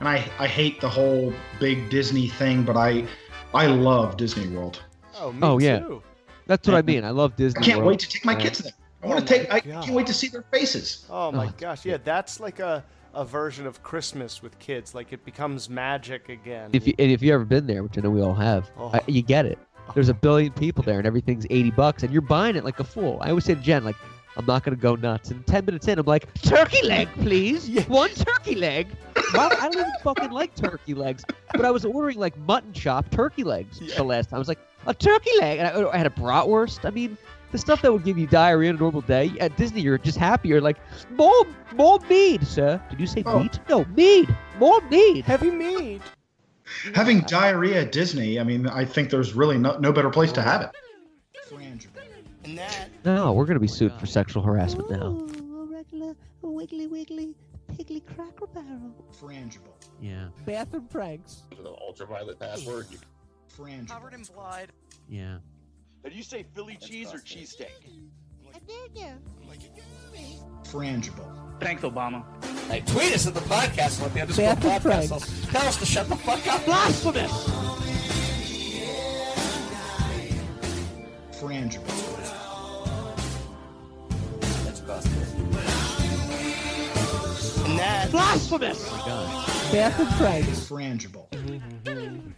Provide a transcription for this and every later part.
and I I hate the whole big Disney thing, but I I love Disney World. Oh, me Oh, yeah. too. That's what I mean. I love Disney. I can't World. wait to take my kids there. I Oh want to my take. I God. can't wait to see their faces. Oh my Oh. gosh, yeah, that's like a, a version of Christmas with kids. Like it becomes magic again. If you and if you ever been there, which I know we all have, Oh. I, you get it. There's a billion people there, and everything's eighty bucks, and you're buying it like a fool. I always say to Jen, like, I'm not gonna go nuts. And ten minutes in, I'm like, turkey leg, please. Yeah. One turkey leg. Why- I don't even fucking like turkey legs, but I was ordering like mutton chop turkey legs Yeah. the last time. I was like, a turkey leg, and I, I had a bratwurst. I mean. The stuff that would give you diarrhea on a normal day at Disney, you're just happy. You're like, more, more mead, sir. Did you say Oh. meat? No, mead. More mead. Heavy meat. Having diarrhea at Disney, I mean, I think there's really no, no better place to have it. And that. No, we're gonna be sued for oh, sexual harassment now. Ooh, a regular wiggly wiggly piggly cracker barrel. Frangible. Yeah, Bathroom pranks. the ultraviolet password. You Frangible. Covered in blood. yeah. Did you say Philly cheese or cheesesteak? I did you? Frangible. Thanks, Obama. Hey, tweet us at the podcast. Let the underscore Bathroom podcast. pranks. Tell us to shut the fuck up. Blasphemous! Frangible. That. Blasphemous! Bathroom pranks. Frangible.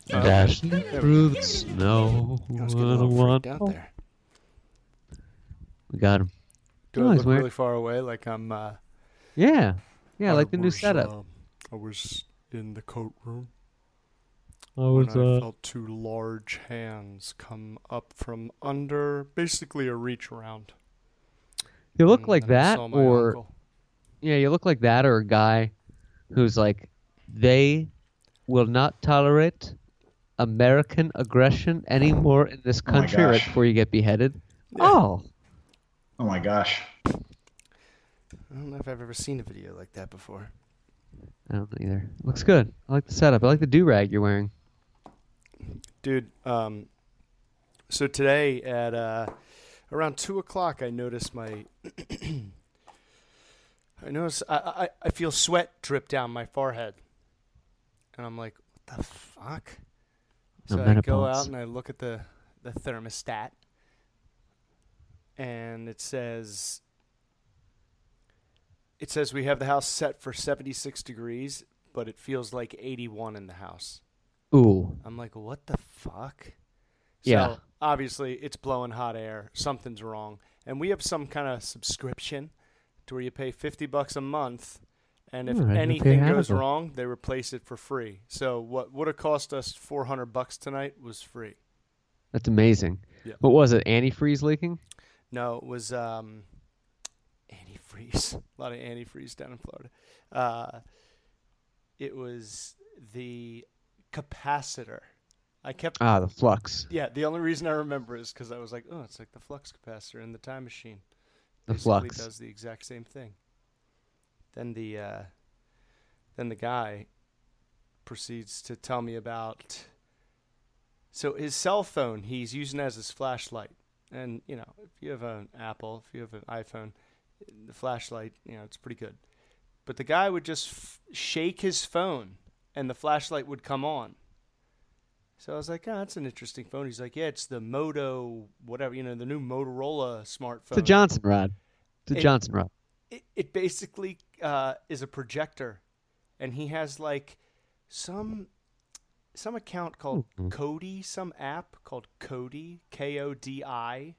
Dashing through the snow. I was getting a little One- freaked out there. We got him. Do Oh, I look wearing- really far away? Like I'm. Uh, Yeah, yeah, I like the new was, setup. uh, I was in the coat room I when was, I uh, felt two large hands come up from under, basically a reach around. you look and like that, or uncle. Yeah, you look like that, or a guy who's like, they will not tolerate American aggression anymore in this Oh country, right before you get beheaded. Yeah. Oh, Oh my gosh. I don't know if I've ever seen a video like that before. I don't know either. Looks good. I like the setup. I like the do rag you're wearing. Dude, um, so today at uh, around two o'clock, I noticed my. I notice I, I I feel sweat drip down my forehead, and I'm like, "What the fuck?" No So I go out and I look at the the thermostat, and it says. It says we have the house set for 76 degrees, but it feels like 81 in the house. Ooh, I'm like, what the fuck? Yeah. So obviously it's blowing hot air. Something's wrong. And we have some kind of subscription to where you pay 50 bucks a month. And if I didn't pay anything goes wrong, they replace it for free. So what would have cost us 400 bucks tonight was free. that's amazing. What was it? Antifreeze leaking? No, it was um, antifreeze. A lot of antifreeze down in Florida. Uh, it was the capacitor. I kept Ah, the flux. Yeah, the only reason I remember is because I was like, oh, it's like the flux capacitor in the time machine. The Basically flux. does the exact same thing. Then the uh, then the guy proceeds to tell me about. So his cell phone he's using as his flashlight, and you know if you have an Apple, if you have an iPhone, the flashlight you know it's pretty good. But the guy would just f- shake his phone, and the flashlight would come on. So I was like, oh, that's an interesting phone. He's like, yeah, it's the Moto, whatever, you know, the new Motorola smartphone. It's a Johnson rod. It's a It- Johnson rod. it, it basically uh, is a projector, and he has like some some account called Mhm. Kodi, some app called Kodi, K O D I,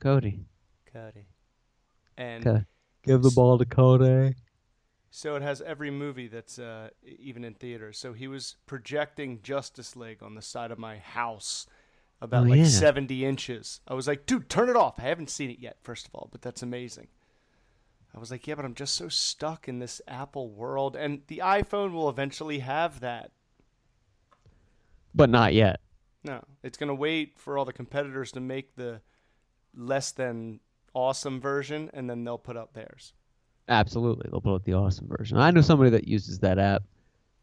Cody. Cody. and Okay. Give the ball to Cody. So it has every movie that's uh, even in theaters. So he was projecting Justice League on the side of my house. About Oh, like yeah. 70 inches. I was like, dude, turn it off. I haven't seen it yet, first of all, but that's amazing. I was like, yeah, but I'm just so stuck in this Apple world. And the iPhone will eventually have that. But not yet. No, it's going to wait for all the competitors to make the less than awesome version, and then they'll put up theirs. Absolutely. They'll put out the awesome version. I know somebody that uses that app.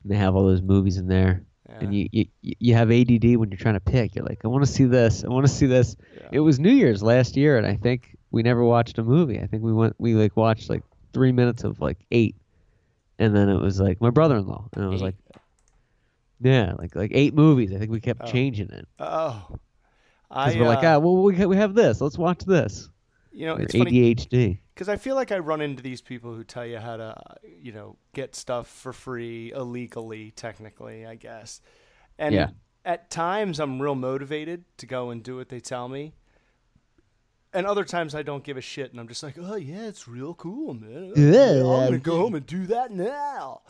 And they have all those movies in there. And you, you you have ADD when you're trying to pick. You're like, I want to see this. I want to see this. Yeah. It was New Year's last year, and I think we never watched a movie. I think we went we like watched like three minutes of like eight, and then it was like my brother-in-law, and I was Eight? like, yeah, like like eight movies. I think we kept Oh. changing it Oh, because I we're like, uh, ah, well, we we have this. Let's watch this. You know, it's funny ADHD. because I feel like I run into these people who tell you how to, you know, get stuff for free illegally, technically, I guess. And Yeah. at times I'm real motivated to go and do what they tell me. And other times I don't give a shit and I'm just like, oh yeah, it's real cool, man. Oh, yeah, I'm gonna go home and do that now.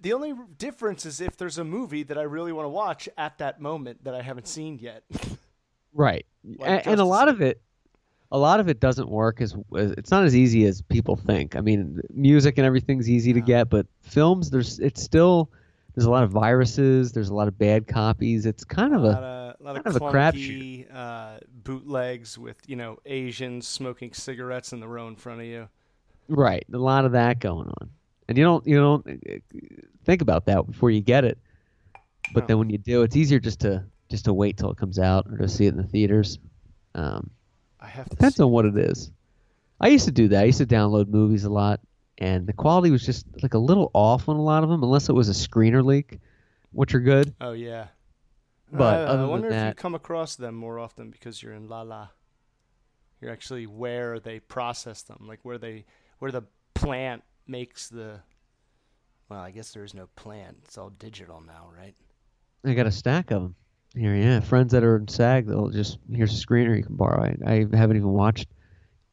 The only difference is if there's a movie that I really want to watch at that moment that I haven't seen yet. Right. Like and, and a lot of it a lot of it doesn't work as as- it's not as easy as people think. I mean, music and everything's easy to get, but films there's it's still there's a lot of viruses, there's a lot of bad copies. It's kind of a a of, a lot of kind of a uh, bootlegs with you know Asians smoking cigarettes in the row in front of you. right, a lot of that going on. And you don't you don't uh, think about that before you get it. But then when you do, it's easier just to just to wait till it comes out or to see it in the theaters. Um, I have to. Depends on what it is. I used to do that. I used to download movies a lot, and the quality was just like a little off on a lot of them, unless it was a screener leak, which are good. Oh yeah. But I than wonder if you come across them more often because you're in La La. You're actually where they process them, like where they where the plant makes the. Well, I guess there is no plant. It's all digital now, right? I got a stack of them. Here, yeah, friends that are in SAG, they'll just here's a screener you can borrow. I, I haven't even watched.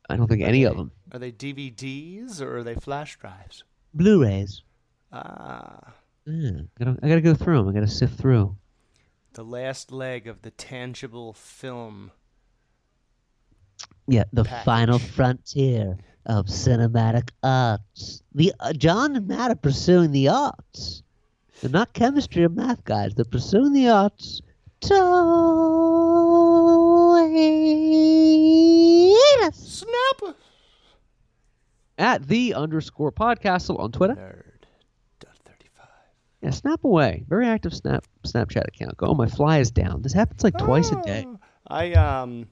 I don't think any of them. Are they DVDs or are they flash drives? Blu-rays. Ah, Yeah, I gotta, I gotta go through them. I gotta sift through. the last leg of the tangible film. Yeah, the package. final frontier of cinematic arts. The uh, John and Matt are pursuing the arts. They're not chemistry or math guys. They're pursuing the arts. Tweet us. Snapper. At the underscore podcastle on Twitter. Nerd. Dot thirty-five. Yeah, snap away. Very active snap Snapchat account. Go, oh, my fly is down. This happens like twice a day. Oh, I um.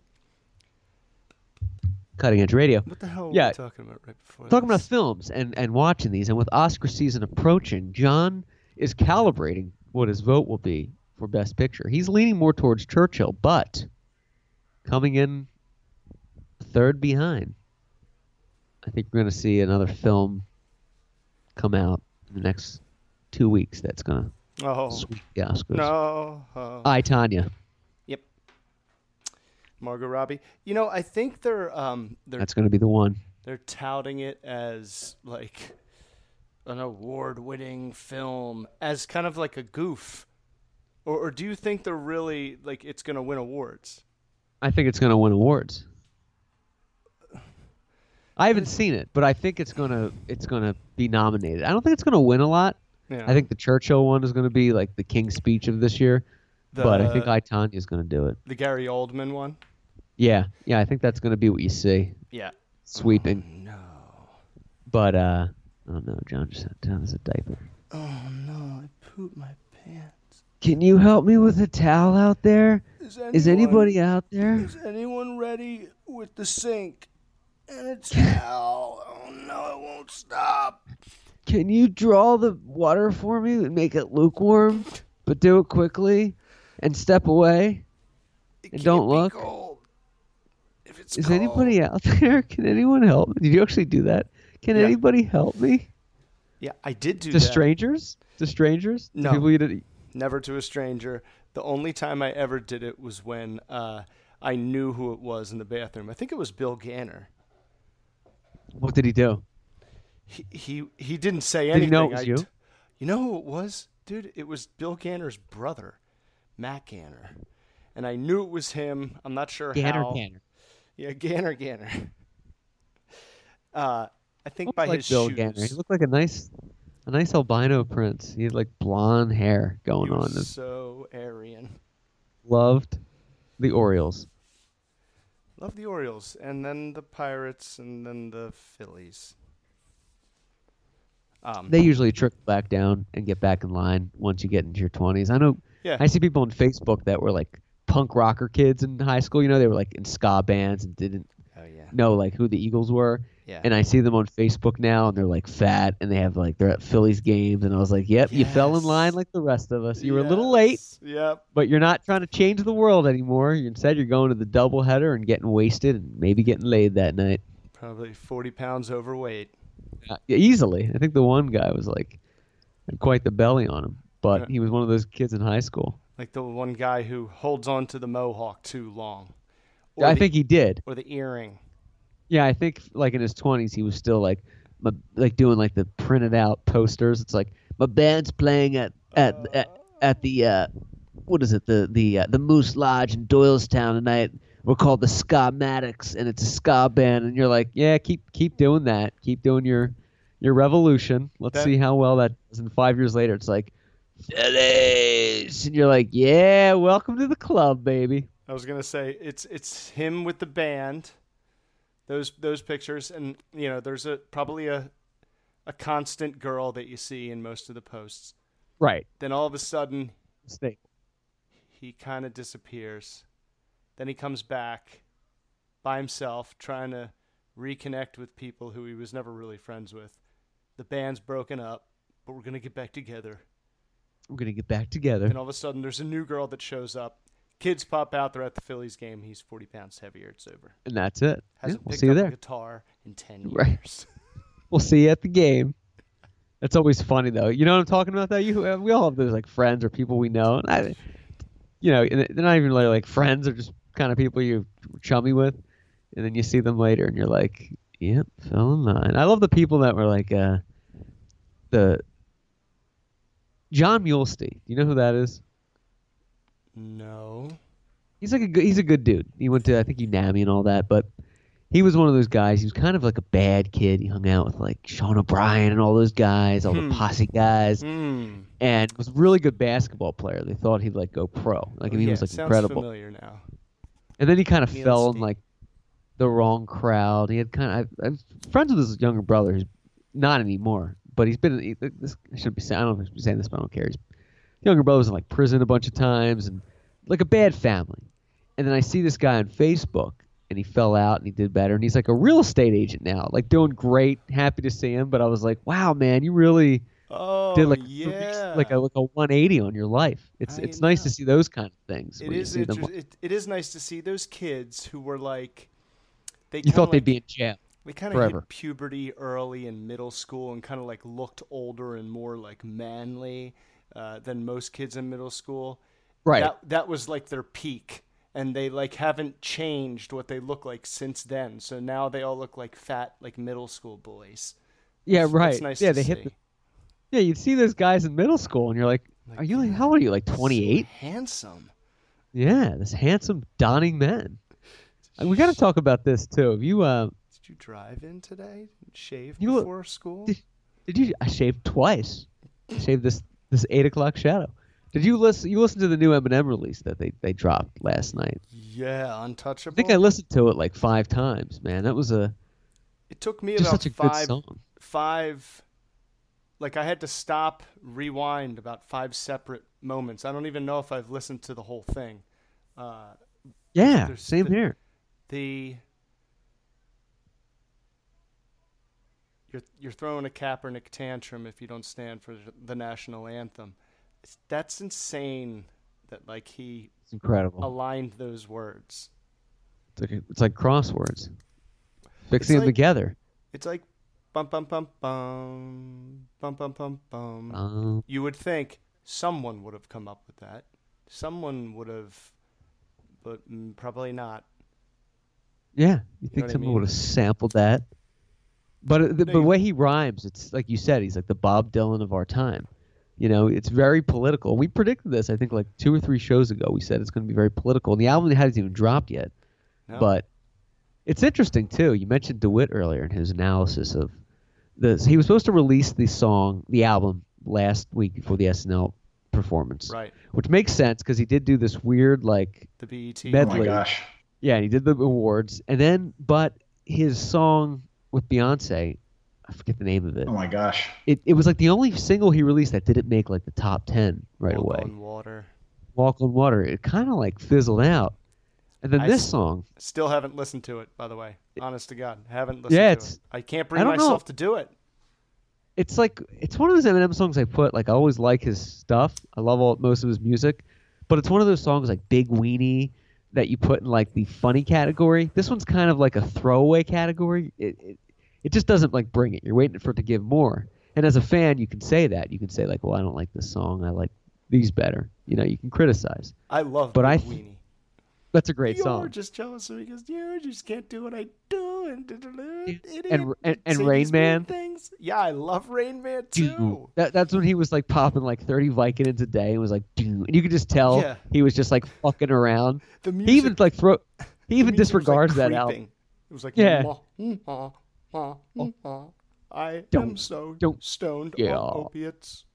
Cutting edge radio. What the hell Yeah. were we talking about right before? Talking about films and, and watching these, and with Oscar season approaching, John is calibrating what his vote will be for Best Picture. He's leaning more towards Churchill, but coming in third behind. I think we're going to see another film come out in the next two weeks that's going to Oh sweep the Oscars. no. Oh. I, Tonya. Yep. Margot Robbie. You know, I think they're um they're That's going to be the one. they're touting it as like an award-winning film as kind of like a goof. Or, or do you think they're really like it's going to win awards? I think it's going to win awards. I haven't seen it, but I think it's gonna it's gonna be nominated. I don't think it's gonna win a lot. Yeah. I think the Churchill one is gonna be like the King's Speech of this year, but I think The- I Tonya is gonna do it. the Gary Oldman one. Yeah, yeah, I think that's gonna be what you see Yeah. sweeping. No. But uh, oh no, John just down as a diaper. Oh no! I pooped my pants. Can you help me with a towel out there? Is, Is anybody out there? Is anyone ready with the sink and a towel? Oh no! It won't stop. Can you draw the water for me and make it lukewarm, but do it quickly and step away? It And don't can't be look. cold. If it's Is cold- anybody out there? Can anyone help? me? Did you actually do that? Can Yeah. anybody help me? Yeah, I did do To that. strangers? To strangers? To No. people you did, Never to a stranger. The only time I ever did it was when uh, I knew who it was in the bathroom. I think it was Bill Ganner. what did he do? He he, he didn't say anything. Did he know it was I you? you know who it was, dude? It was Bill Ganner's brother, Matt Ganner, and I knew it was him. I'm not sure Ganner, how. Ganner. Ganner. Yeah, Ganner, Ganner. Uh, I think by like his Bill shoes. Ganner. He looked like a nice, a nice albino prince. He had like blonde hair going on. so Aryan. Loved the Orioles. Loved the Orioles, and then the Pirates, and then the Phillies. Um, They usually trickle back down and get back in line once you get into your twenties. I know. yeah, I see people on Facebook that were like punk rocker kids in high school. You know, they were like in ska bands and didn't oh yeah. know like who the Eagles were, Yeah. And I see them on Facebook now, and they're like fat, and they have like they're at Phillies games, and I was like, "Yep, you fell in line like the rest of us. You were a little late, Yep. but you're not trying to change the world anymore. Instead, you're going to the doubleheader and getting wasted, and maybe getting laid that night. Probably 40 pounds overweight. Uh, yeah, easily. I think the one guy was like had quite the belly on him, but Yeah. he was one of those kids in high school. Like the one guy who holds on to the mohawk too long. I the- think he did. Or the earring. Yeah, I think like in his twenties, he was still like, my, like doing like the printed out posters. It's like my band's playing at at at, at the uh, what is it the the uh, the Moose Lodge in Doylestown tonight. We're called the Ska-matics, and it's a ska band. And you're like, yeah, keep keep doing that. Keep doing your your revolution. Let's That- see how well that does. And five years later, it's like, Phillies, and you're like, yeah, welcome to the club, baby. I was gonna say it's it's him with the band, those those pictures, and you know there's a probably a a constant girl that you see in most of the posts. Right. Then all of a sudden Stay. he kind of disappears. Then he comes back by himself, trying to reconnect with people who he was never really friends with. The band's broken up, but we're gonna get back together. We're gonna get back together. And all of a sudden, there's a new girl that shows up. Kids pop out. They're at the Phillies game. He's 40 pounds heavier. It's over. And that's it. Hasn't we'll see you there. a guitar in 10 Right. years. We'll see you at the game. That's always funny though. You know what I'm talking about? That you, uh, we all have those like friends or people we know, and I, you know, and they're not even really like friends. They're just kind of people you're chummy with, and then you see them later, and you're like, "Yep, fell in line." I love the people that were like, uh, the John Mulesty. Do you know who that is? No. He's like a good, he's a good dude. He went to I think UNAMI and all that, but he was one of those guys. He was kind of like a bad kid. He hung out with like Sean O'Brien and all those guys, all Hmm. the posse guys, Hmm. and was a really good basketball player. They thought he'd like go pro. Like I mean, yeah, he was like sounds incredible. familiar now. And then he kind of Neil fell in like the wrong crowd. He had kind of I'm friends with his younger brother. Who's not anymore, but he's been. He, this I shouldn't be saying. I don't know if I should be saying this, but I don't care. His younger brother was in like prison a bunch of times and like a bad family. And then I see this guy on Facebook, and he fell out and he did better. And he's like a real estate agent now, like doing great. Happy to see him. But I was like, wow, man, you really Oh, did like yeah. like a like a 180 on your life. It's I it's nice to see those kind of things. It is inter- it, it is nice to see those kids who were like they you thought they'd be in jail. They kind of hit puberty early in middle school and kind of like looked older and more like manly uh, than most kids in middle school. Right. That that was like their peak, and they like haven't changed what they look like since then. So now they all look like fat like middle school boys. yeah, That's- right. Nice yeah, they see. hit the Yeah, you'd see those guys in middle school, and you're like, Like, "Are you like how old are you? Like 28?" handsome. Yeah, this handsome, donning men. Uh, We got to talk about this too. Have you uh, Did you drive in today? Shave You look- before school? did, did you? I shaved twice. I shaved this this eight o'clock shadow. Did you listen? You listened to the new Eminem release that they they dropped last night. yeah, Untouchable. I think I listened to it like five times. Man, that was a it took me about such a good five song. five like I had to stop, rewind about five separate moments. I don't even know if I've listened to the whole thing. Uh, Yeah, same the- here. the you're you're throwing a Kaepernick tantrum if you don't stand for the national anthem. It's, that's insane that like he It's incredible. aligned those words. It's like it's like crosswords, fixing them together. It's like bum bum bum bum bum bum bum bum. Um, You would think someone would have come up with that. Someone would have, but mm, probably not. Yeah, you what think I someone mean? would have sampled that? But uh, the, the way he rhymes, it's like you said, he's like the Bob Dylan of our time. You know, it's very political. We predicted this, I think, like two or three shows ago. We said it's going to be very political, and the album hasn't even dropped yet. No. But it's interesting too. You mentioned DeWitt earlier in his analysis of this. He was supposed to release the song, the album, last week before the SNL performance, right, which makes sense because he did do this weird like the BET. Oh Medley. my gosh. yeah, and he did the awards, and then but his song with Beyonce, I forget the name of it. Oh my gosh. It it was like the only single he released that didn't make like the top ten right away. Walk away. on water. Walk on Water. It kind of like fizzled out, And then I this song, Still haven't listened to it, by the way. Honest to God, haven't listened Yeah, to it's- it. I can't bring I don't know. myself to do it. it's like it's one of those Eminem songs I put like I always like his stuff. I love all most of his music, but it's one of those songs like Big Weenie that you put in like the funny category. This one's kind of like a throwaway category. It it, it just doesn't like bring it. You're waiting for it to give more. And as a fan, you can say that. You can say like, "Well, I don't like this song. I like these better." You know, you can criticize. I love But Big I- Weenie. That's a great You're song. just jealous because you just can't do what I do. And, And- and- and Rain Man. Things. Yeah, I love Rain Man too. That, that's when he was like popping like 30 Vicodins a day and was like, "Doo," and you could just tell Yeah. he was just like fucking around. The music, He even like throw, he even music like, disregards that album. creeping. It was like, Yeah. "Mwah, mm. I am Don't- so don't- stoned yeah. on opiates.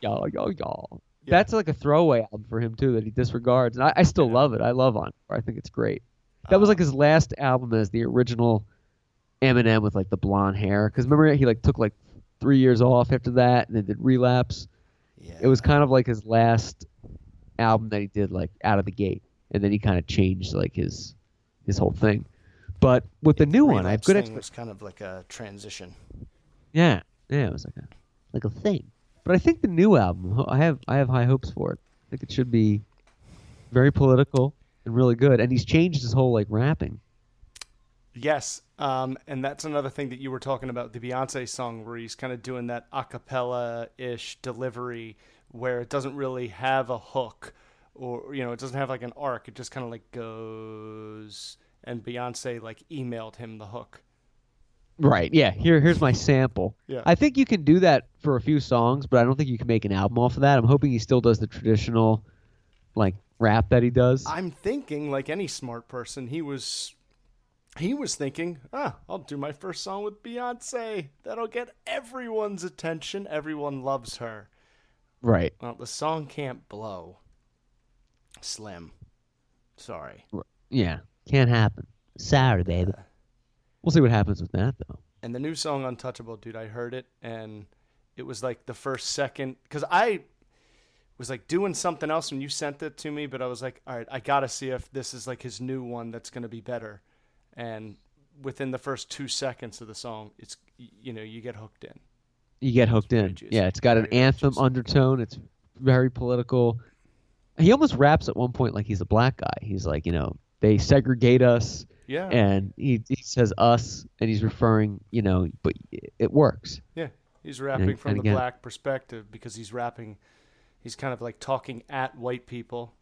Yo, yo, yo. Yeah. That's like a throwaway album for him too that he disregards, and I, I still Yeah. love it. I love on. I think it's great. That was like Um, his last album as the original Eminem with like the blonde hair. Because remember he like took like three years off after that, and then did Relapse. Yeah. It was kind of like his last album that he did like out of the gate, and then he kind of changed like his his whole thing. But with the new one, I have good thing expectations. was kind of like a transition. Yeah, yeah, it was like a like a thing. But I think the new album, I have I have high hopes for it. I think it should be very political and really good. And he's changed his whole like rapping. Yes, um, and that's another thing that you were talking about the Beyonce song, where he's kind of doing that a cappella ish delivery, where it doesn't really have a hook, or you know, it doesn't have like an arc. It just kind of like goes, and Beyonce like emailed him the hook. Right. Yeah. Here here's my sample. Yeah. I think you can do that for a few songs, but I don't think you can make an album off of that. I'm hoping he still does the traditional like rap that he does. I'm thinking, like any smart person, he was he was thinking, ah, I'll do my first song with Beyonce. That'll get everyone's attention. Everyone loves her. right. Well, the song can't blow. Slim. Sorry. Yeah. Can't happen. Sorry, baby. Uh, we'll see what happens with that though. And the new song Untouchable, dude, I heard it and it was like the first second cuz I was like doing something else when you sent it to me, but I was like, all right, I got to see if this is like his new one that's going to be better. And within the first 2 seconds of the song, it's you know, you get hooked in. You get hooked in. juicy, Yeah, it's got an very anthem juicy. undertone. It's very political. He almost raps at one point like he's a black guy. He's like, you know, they segregate us, Yeah. and he, he says us, and he's referring, you know, but it, works. Yeah, he's rapping and from the again- black perspective because he's rapping. He's kind of like talking at white people.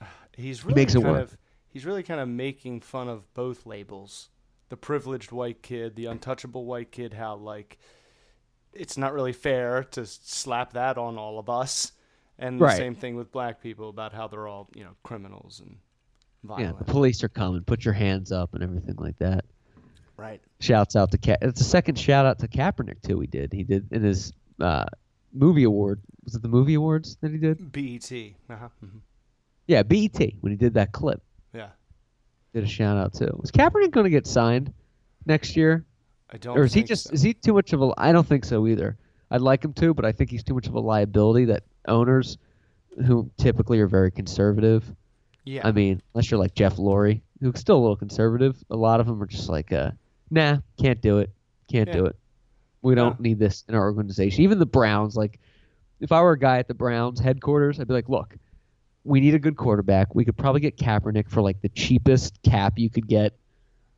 He's really makes it kind work. of he's really kind of making fun of both labels, the privileged white kid, the untouchable white kid. How like it's not really fair to slap that on all of us, and the Right. same thing with black people about how they're all you know criminals and Yeah, the police are coming. Put your hands up and everything like that. right. Shouts out to Ka- It's a second shout out to Kaepernick too. He did. He did in his uh, movie award. Was it the movie awards that he did? BET. Uh-huh. mhm. Yeah, BET when he did that clip. Yeah. Did a shout out too. Was Kaepernick going to get signed next year? I don't. or is he just so. is he too much of a i don't think so either i'd like him to but i think he's too much of a liability that owners who typically are very conservative Yeah. i mean unless you're like jeff Lurie, who's still a little conservative a lot of them are just like uh nah can't do it can't do it we don't need this in our organization even the browns like if i were a guy at the browns headquarters i'd be like look we need a good quarterback we could probably get Kaepernick for like the cheapest cap you could get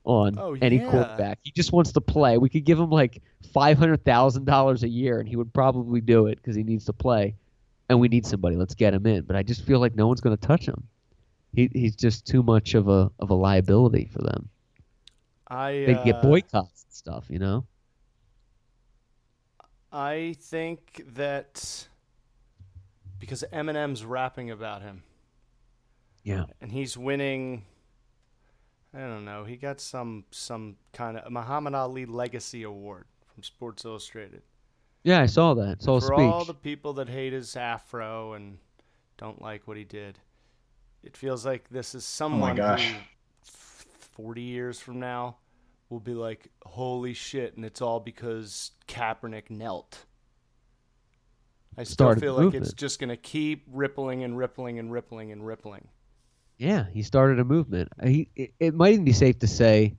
on Oh, any yeah. quarterback. He just wants to play. We could give him like five hundred thousand dollars a year, and he would probably do it because he needs to play. And we need somebody. Let's get him in. But I just feel like no one's going to touch him. He he's just too much of a of a liability for them. I They uh, get boycotts and stuff, you know. I think that because Eminem's rapping about him Yeah. and he's winning I don't know, he got some some kind of Muhammad Ali Legacy Award from Sports Illustrated. Yeah, I saw that. Saw a For speech. all the people that hate his afro and don't like what he did. It feels like this is oh someone gosh. who 40 years from now will be like, holy shit, and it's all because Kaepernick knelt. I still started feel the like it's just going to keep rippling and rippling and rippling and rippling. Yeah, he started a movement. He, it, it might even be safe to say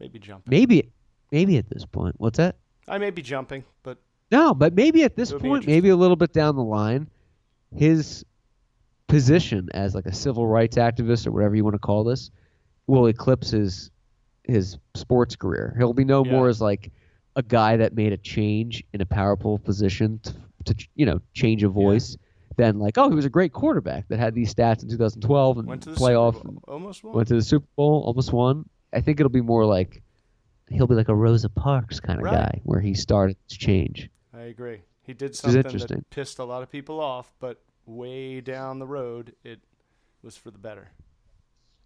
Maybe jumping. maybe, maybe at this point. What's that? I may be jumping, but No, but maybe at this It would be point, maybe a little bit down the line, his position as like a civil rights activist or whatever you want to call this will eclipse his his sports career. He'll be no Yeah. more as like a guy that made a change in a powerful position to, to you know change a voice than like oh he was a great quarterback that had these stats in 2012 and went to the playoff Super Bowl. Almost won. went to the Super Bowl almost won. I think it'll be more like he'll be like a Rosa Parks kind of Right. guy where he started to change. I agree. He did something interesting. that pissed a lot of people off, but way down the road, it was for the better.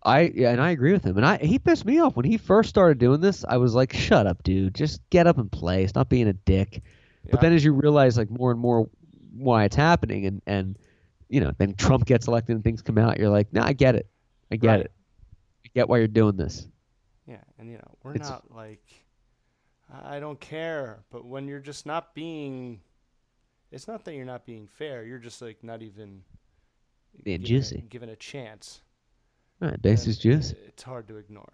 I yeah, and I agree with him. And I he pissed me off when he first started doing this. I was like, "Shut up, dude! Just get up and play. Stop being a dick." But then, as you realize like more and more why it's happening, and and you know, then Trump gets elected and things come out, you're like, "No, I get it. I get Right. it. I get why you're doing this." Yeah, and you know, we're It's- not like I don't care, but when you're just not being it's not that you're not being fair, you're just like not even Being given a- juicy. given a chance. Right, base is then juicy. It's hard to ignore.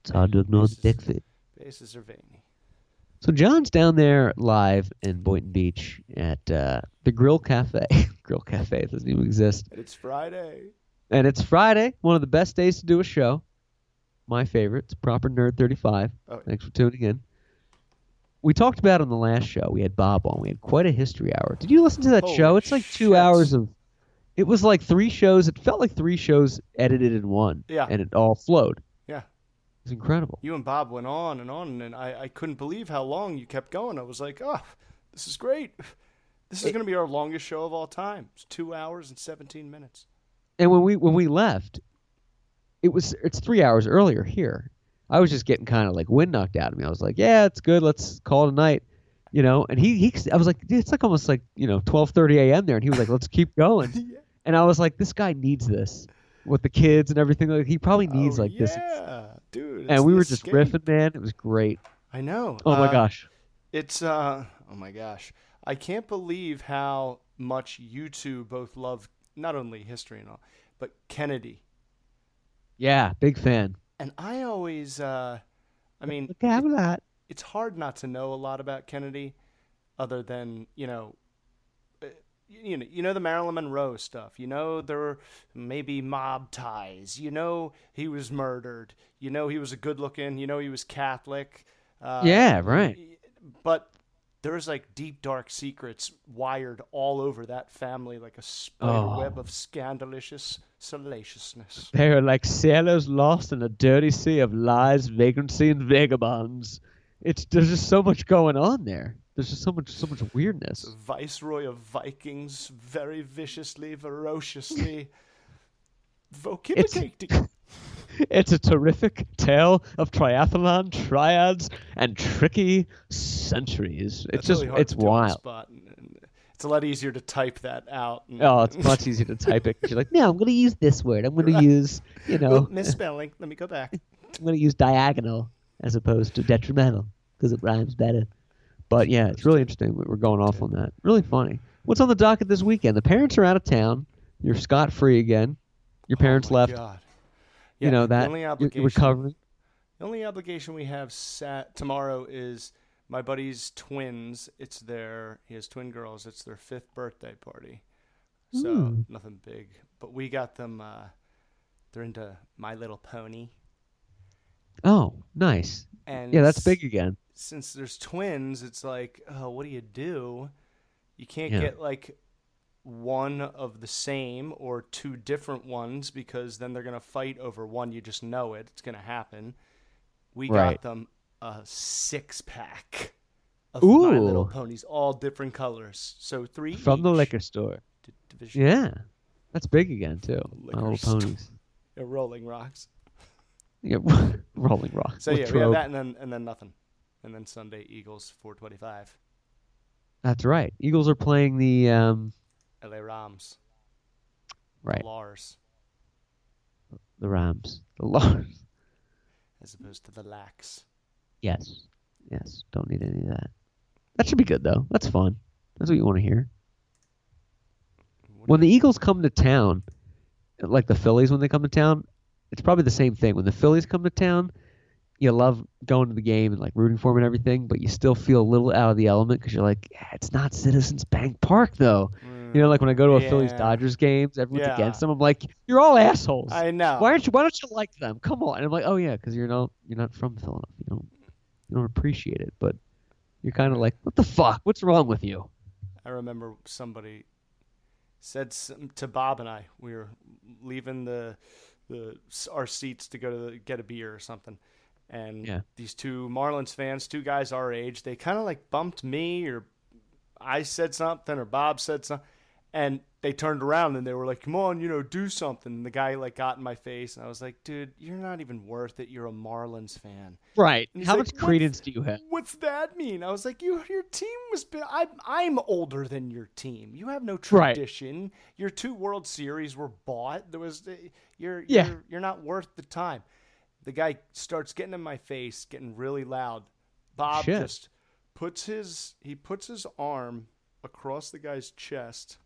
It's hard to ignore the This is- dick fit. Bases are veiny. So John's down there live in Boynton Beach at uh, the Grill Cafe. Grill Cafe doesn't even exist. It's Friday. And it's Friday, one of the best days to do a show. My favorite. It's Proper Nerd 35. Oh, Thanks for tuning in. We talked about on the last show. We had Bob on. We had quite a history hour. Did you listen to that Holy show? It's like two shit. hours of. It was like three shows. It felt like three shows edited in one. Yeah. And it all flowed. Yeah. It was incredible. You and Bob went on and on, and I, I couldn't believe how long you kept going. I was like, oh, this is great. This is going to be our longest show of all time. It's two hours and 17 minutes. And when we when we left, it was it's three hours earlier here. I was just getting kind of like wind knocked out of me. I was like, yeah, it's good. Let's call it a night. You know, and he, he I was like, dude, it's like almost like, you know, 12:30 a.m. there and he was like, let's keep going. And I was like, this guy needs this with the kids and everything. Like he probably needs Oh, like this. Yeah, dude. And we were just escape. riffing, man. It was great. I know. Oh my Uh, gosh. It's uh oh my gosh. I can't believe how much you two both love not only history and all, but Kennedy. Yeah, big fan. And I always uh I mean Look at that. it's hard not to know a lot about Kennedy other than, you know, uh, you know, you know the Marilyn Monroe stuff. You know there were maybe mob ties. You know he was murdered. You know he was a good-looking. You know he was Catholic. Uh, Yeah, right. But there's like deep dark secrets wired all over that family, like a spider Oh. web of scandalicious salaciousness. They are like sailors lost in a dirty sea of lies, vagrancy, and vagabonds. It's there's just so much going on there. There's just so much so much weirdness. The viceroy of Vikings, very viciously, ferociously vociferating. It's a terrific tale of triathlon, triads, and tricky centuries. It's That's just really it's to do on the wild. and- It's a lot easier to type that out. and- Oh, it's much easier to type it. You're like, No, I'm gonna use this word. I'm gonna use, you Oh, know, misspelling. Let me go back. I'm gonna use diagonal as opposed to detrimental because it rhymes better. But yeah, it's really interesting. we- We're going off on that. Really funny. What's on the docket this weekend? The parents are out of town. You're scot free again. Your oh parents Oh left. God. You Yeah, know the that only you're obligation, recovering. The only obligation we have sat tomorrow is my buddy's twins. It's their he has twin girls. It's their fifth birthday party. So Ooh. nothing big, but we got them. Uh, they're into My Little Pony, Oh, nice. and Yeah, that's big again. Since there's twins, it's like, oh, what do you do? You can't Yeah. get like one of the same or two different ones because then they're gonna fight over one. You just know it. It's gonna happen. We Right. got them a six pack of My Little Ponies, all different colors. So three From the liquor store. D- division. Yeah, that's big again too. My little ponies. Yeah, Rolling Rocks. Yeah, Rolling Rocks. So yeah, we have that and then and then nothing, and then Sunday Eagles 425. That's right. Eagles are playing the um, LA Rams. right Lars, the Rams. The Lars. as opposed to the Lax. Yes. Yes. Don't need any of that. That should be good though. That's fun. That's what you want to hear. When the Eagles come to town, like the Phillies when they come to town, it's probably the same thing. When the Phillies come to town, you love going to the game and like rooting for them and everything, but you still feel a little out of the element because you're like, yeah, it's not Citizens Bank Park though. You know, mm, like when I go to a Phillies Dodgers games, everyone's Yeah. against them. I'm like, you're all assholes. I know. Why aren't you? Why don't you like them? Come on. And I'm like, oh yeah, because you're not you're not from Philadelphia. You don't you don't appreciate it. But you're kind of like, what the fuck? What's wrong with you? I remember somebody said some, to Bob and I. We were leaving the the our seats to go to the, get a beer or something, and Yeah. these two Marlins fans, two guys our age, they kind of like bumped me or I said something or Bob said something, and they turned around and they were like, "Come on, you know, do something." And the guy like got in my face, and I was like, "Dude, you're not even worth it. You're a Marlins fan." Right. How like, much credence do you have? What's that mean? I was like, you, your team was. Been, I'm, I'm older than your team. You have no Right. tradition. Your two World Series were bought. There was, uh, you're, Yeah. you're, you're not worth the time. The guy starts getting in my face, getting really loud. Bob Shit. just puts his, he puts his arm across the guy's chest,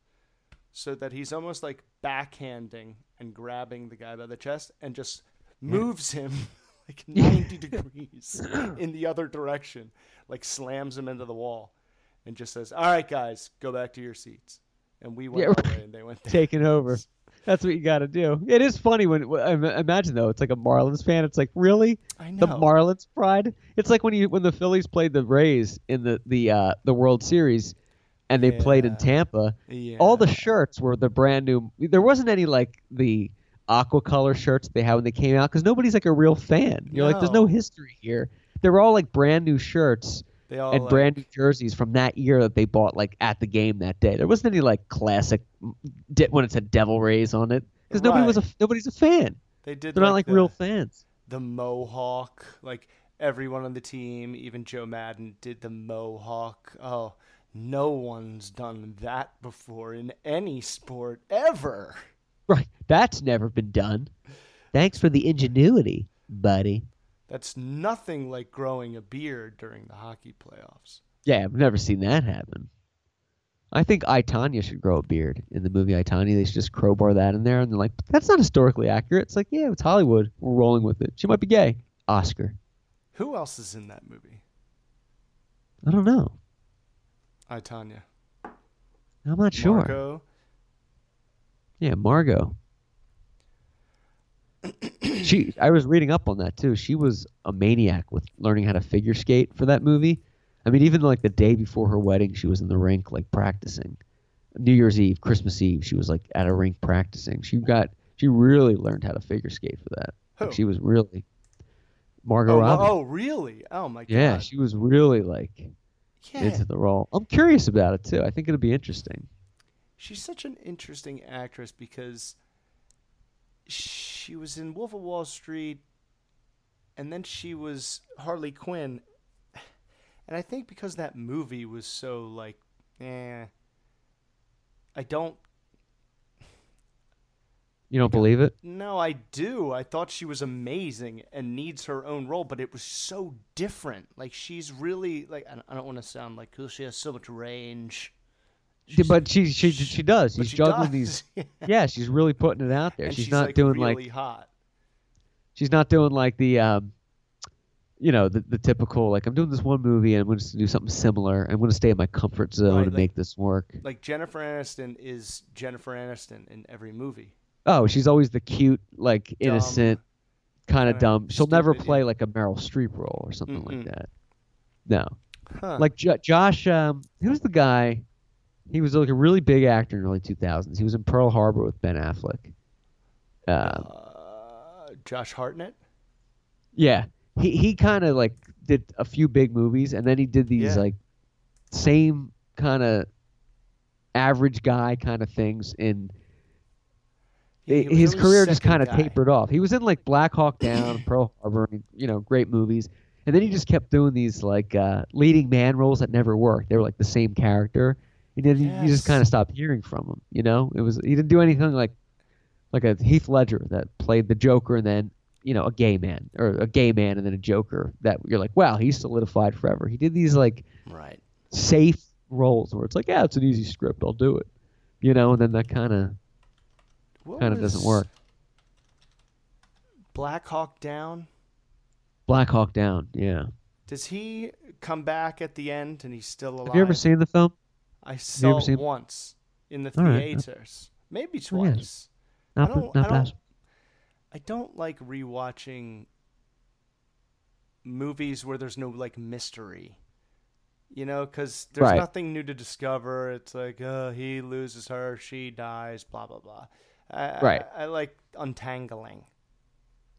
so that he's almost like backhanding and grabbing the guy by the chest, and just moves him like 90 degrees in the other direction, like slams him into the wall, and just says, "All right, guys, go back to your seats." And we went Yeah, and they went. Taking over. That's what you got to do. It is funny when I imagine though. It's like a Marlins fan. It's like really I know. the Marlins pride. It's like when you when the Phillies played the Rays in the the uh, the World Series, and they played in Tampa. yeah. All the shirts were the brand new. There wasn't any like the aqua color shirts they had when they came out because nobody's like a real fan. You're like, there's no No. history here. They were all like brand new shirts all and like, brand new jerseys from that year that they bought like at the game that day. There wasn't any like classic mm, de- when it said Devil Rays on it because nobody was a nobody's a fan. They did. They're not like the, real fans. the mohawk. Like everyone on the team, even Joe Maddon, did the mohawk. Oh, no one's done that before in any sport ever. Right. That's never been done. Thanks for the ingenuity, buddy. That's nothing like growing a beard during the hockey playoffs. Yeah, I've never seen that happen. I think I Tonya should grow a beard in the movie I Tonya. They should just crowbar that in there, and they're like, "That's not historically accurate." It's like, yeah, it's Hollywood. We're rolling with it. She might be gay. Oscar. Who else is in that movie? I don't know. I Tonya. I'm not sure. Margot. Yeah, Margot. she I was reading up on that too. She was a maniac with learning how to figure skate for that movie. I mean, even like the day before her wedding, she was in the rink like practicing. New Year's Eve, Christmas Eve, she was like at a rink practicing. She got she really learned how to figure skate for that. Like, Who? she was really Margot Oh, Robbie. oh, really? Oh my god. yeah, she was really like yeah. into the role. I'm curious about it too. I think it'll be interesting. She's such an interesting actress because she was in Wolf of Wall Street and then she was Harley Quinn. And I think because that movie was so like eh I don't You don't believe it? no, I do. I thought she was amazing and needs her own role, but it was so different. Like she's really like I don't, I don't want to sound like oh, she has so much range. She's- but she she she does. She's she juggling does. these. Yeah, she's really putting it out there. And she's, she's not like doing really like hot. she's not doing like the um, you know, the the typical like I'm doing this one movie and I'm going to do something similar. I'm going to stay in my comfort zone Right, and like- make this work. like Jennifer Aniston is Jennifer Aniston in every movie. Oh, she's always the cute, like innocent, kind of dumb. She'll never play yeah. like a Meryl Streep role or something Mm-mm. like that. No, Huh. like jo- Josh. Um, who's the guy? He was like a really big actor in the early 2000s. He was in Pearl Harbor with Ben Affleck. Um, uh, Josh Hartnett. Yeah, he he kind of like did a few big movies, and then he did these Yeah. like same kind of average guy kind of things. In His career just kind of tapered off. He was in like Black Hawk Down, Pearl Harbor, you know, great movies, and then he just kept doing these like uh, leading man roles that never worked. They were like the same character, and then you- you just kind of stopped hearing from him. You know, it was he didn't do anything like like a Heath Ledger that played the Joker and then you know a gay man or a gay man and then a Joker that you're like wow he's solidified forever. He did these like Right. safe roles where it's like, yeah, it's an easy script, I'll do it, you know, and then that kind of What kind of doesn't work. Black Hawk Down. Black Hawk Down, yeah. Does he come back at the end and he's still alive? Have you ever seen the film? I saw it once in the All right. theaters, maybe Oh, yeah. twice. Not, I don't. not I don't. I don't like rewatching movies where there's no like mystery. You know, because there's Right. nothing new to discover. It's like, uh, he loses her, she dies, blah blah blah. I, Right. I, I like untangling.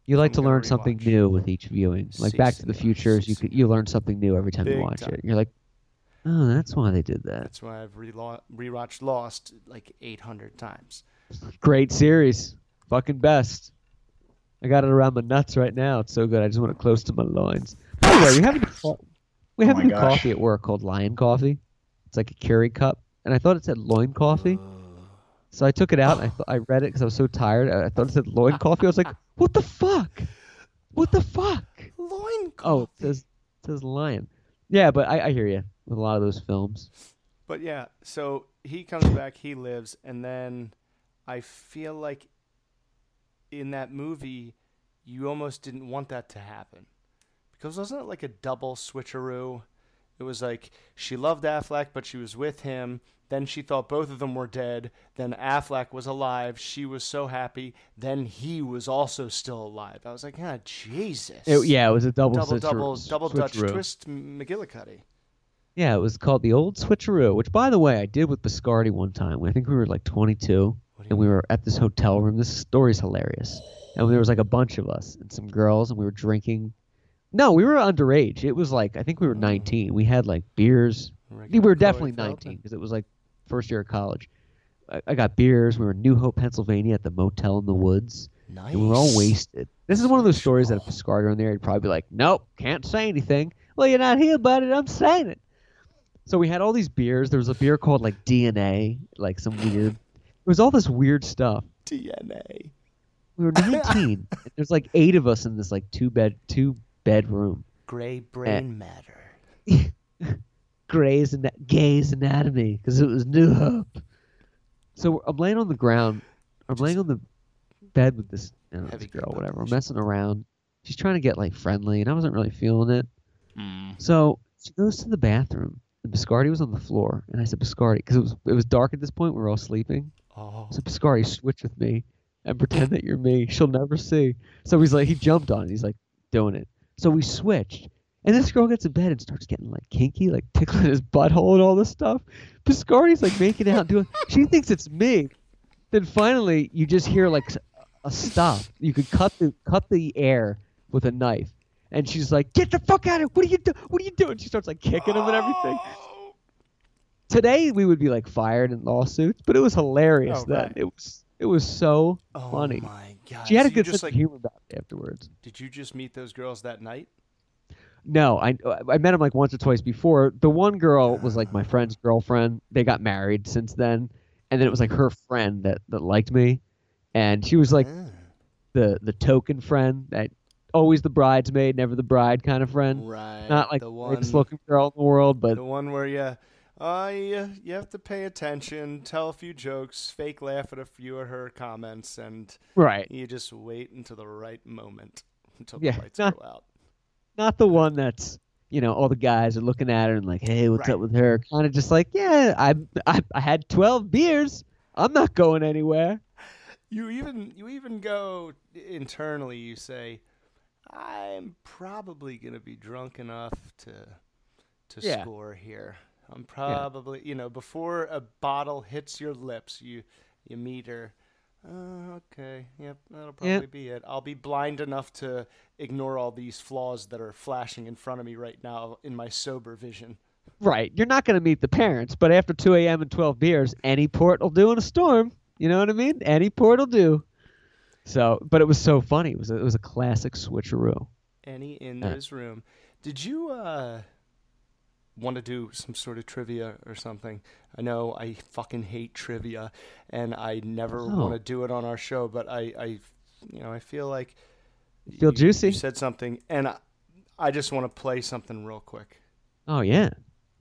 You like I'm to gonna learn something new with each viewing. Like Si, Back to the senor, Future, si, you could you learn something new every time you watch time. it. You're like, oh, that's why they did that. That's why I've rewatched Lost like 800 times. Great series, fucking best. I got it around my nuts right now. It's so good. I just want it close to my loins. By the way, we have a new, we have Oh a new gosh. coffee at work called Lion Coffee. It's like a Keurig cup, and I thought it said loin coffee. So I took it out. And I th- I read it because I was so tired. I, thought it said loin coffee. I was like, what the fuck? What the fuck? Loin oh, coffee. Oh, it says it says lion. Yeah, but I, I hear you with a lot of those films. But yeah, so he comes back, he lives, and then I feel like in that movie, you almost didn't want that to happen. Because wasn't it like a double switcheroo? It was like she loved Affleck, but she was with him. Then she thought both of them were dead. Then Affleck was alive. She was so happy. Then he was also still alive. I was like, ah, Jesus. It, yeah, it was a double double, double, double Dutch twist McGillicuddy. Yeah, it was called the old switcheroo, which by the way I did with Biscardi one time. I think we were like 22, What do and we were at this hotel room. This story's hilarious. And there was like a bunch of us and some girls, and we were drinking. No, we were underage. It was like I think we were mm. 19. We had like beers. We were definitely 19 because it was like first year of college. I, I got beers. We were in New Hope, Pennsylvania, at the motel in the woods. Nice. And we were all wasted. This is one of those stories that if Biscardi were in there, he'd probably be like, "Nope, can't say anything." Well, you're not here, buddy. I'm saying it. So we had all these beers. There was a beer called like DNA, like some weird. It was all this weird stuff. DNA. We were 19. there's like eight of us in this like two bed two bedroom. Gray brain matter. Gray's Ana- Gay's Anatomy because it was New Hope. So I'm laying on the ground. I'm laying on the bed with this, you know, this girl, whatever. We're messing around. She's trying to get like friendly, and I wasn't really feeling it. Mm. So she goes to the bathroom, and Biscardi was on the floor, and I said, Biscardi, because it was it was dark at this point. We were all sleeping. Oh. So Biscardi, switch with me and pretend that you're me. She'll never see. So he's like, he jumped on it. He's like, doing it. So we switched. And this girl gets in bed and starts getting like kinky, like tickling his butthole and all this stuff. Biscardi's like making out, doing. She thinks it's me. Then finally, you just hear like a stop. You could cut the cut the air with a knife, and she's like, "Get the fuck out of here! What are you do? What are you doing?" She starts like kicking him and everything. Oh. Today we would be like fired in lawsuits, but it was hilarious Oh, then. right. It was it was so Oh funny. my god. She had a So you good sense like of humor about it afterwards. did you just meet those girls that night? No, I I met him like once or twice before. The one girl was like my friend's girlfriend. They got married since then, and then it was like her friend that that liked me, and she was like Ah, the the token friend that always the bridesmaid, never the bride kind of friend. right. Not like the the one greatest looking girl in the world, but the one where you uh, you, you have to pay attention, tell a few jokes, fake laugh at a few of her comments, and right, you just wait until the right moment until Yeah, the lights not- go out. not the one that's you know all the guys are looking at her and like, hey, what's Right. up with her? Kind of just like, yeah, I, I I had twelve beers. I'm not going anywhere. You even you even go internally. You say, "I'm probably gonna be drunk enough to to Yeah. score here. I'm probably you know before a bottle hits your lips, you you meet her. Uh, okay, yep, that'll probably Yeah. be it. I'll be blind enough to ignore all these flaws that are flashing in front of me right now in my sober vision. Right. You're not going to meet the parents, but after 2 a.m. and 12 beers, any port will do in a storm. You know what I mean? Any port will do. So, but it was so funny. It was a, it was a classic switcheroo. Any in Yeah. this room. Did you uh want to do some sort of trivia or something? I know I fucking hate trivia and I never Oh. want to do it on our show, but I, I you know, I feel like Feel you- juicy? You said something and I, I just want to play something real quick. Oh yeah,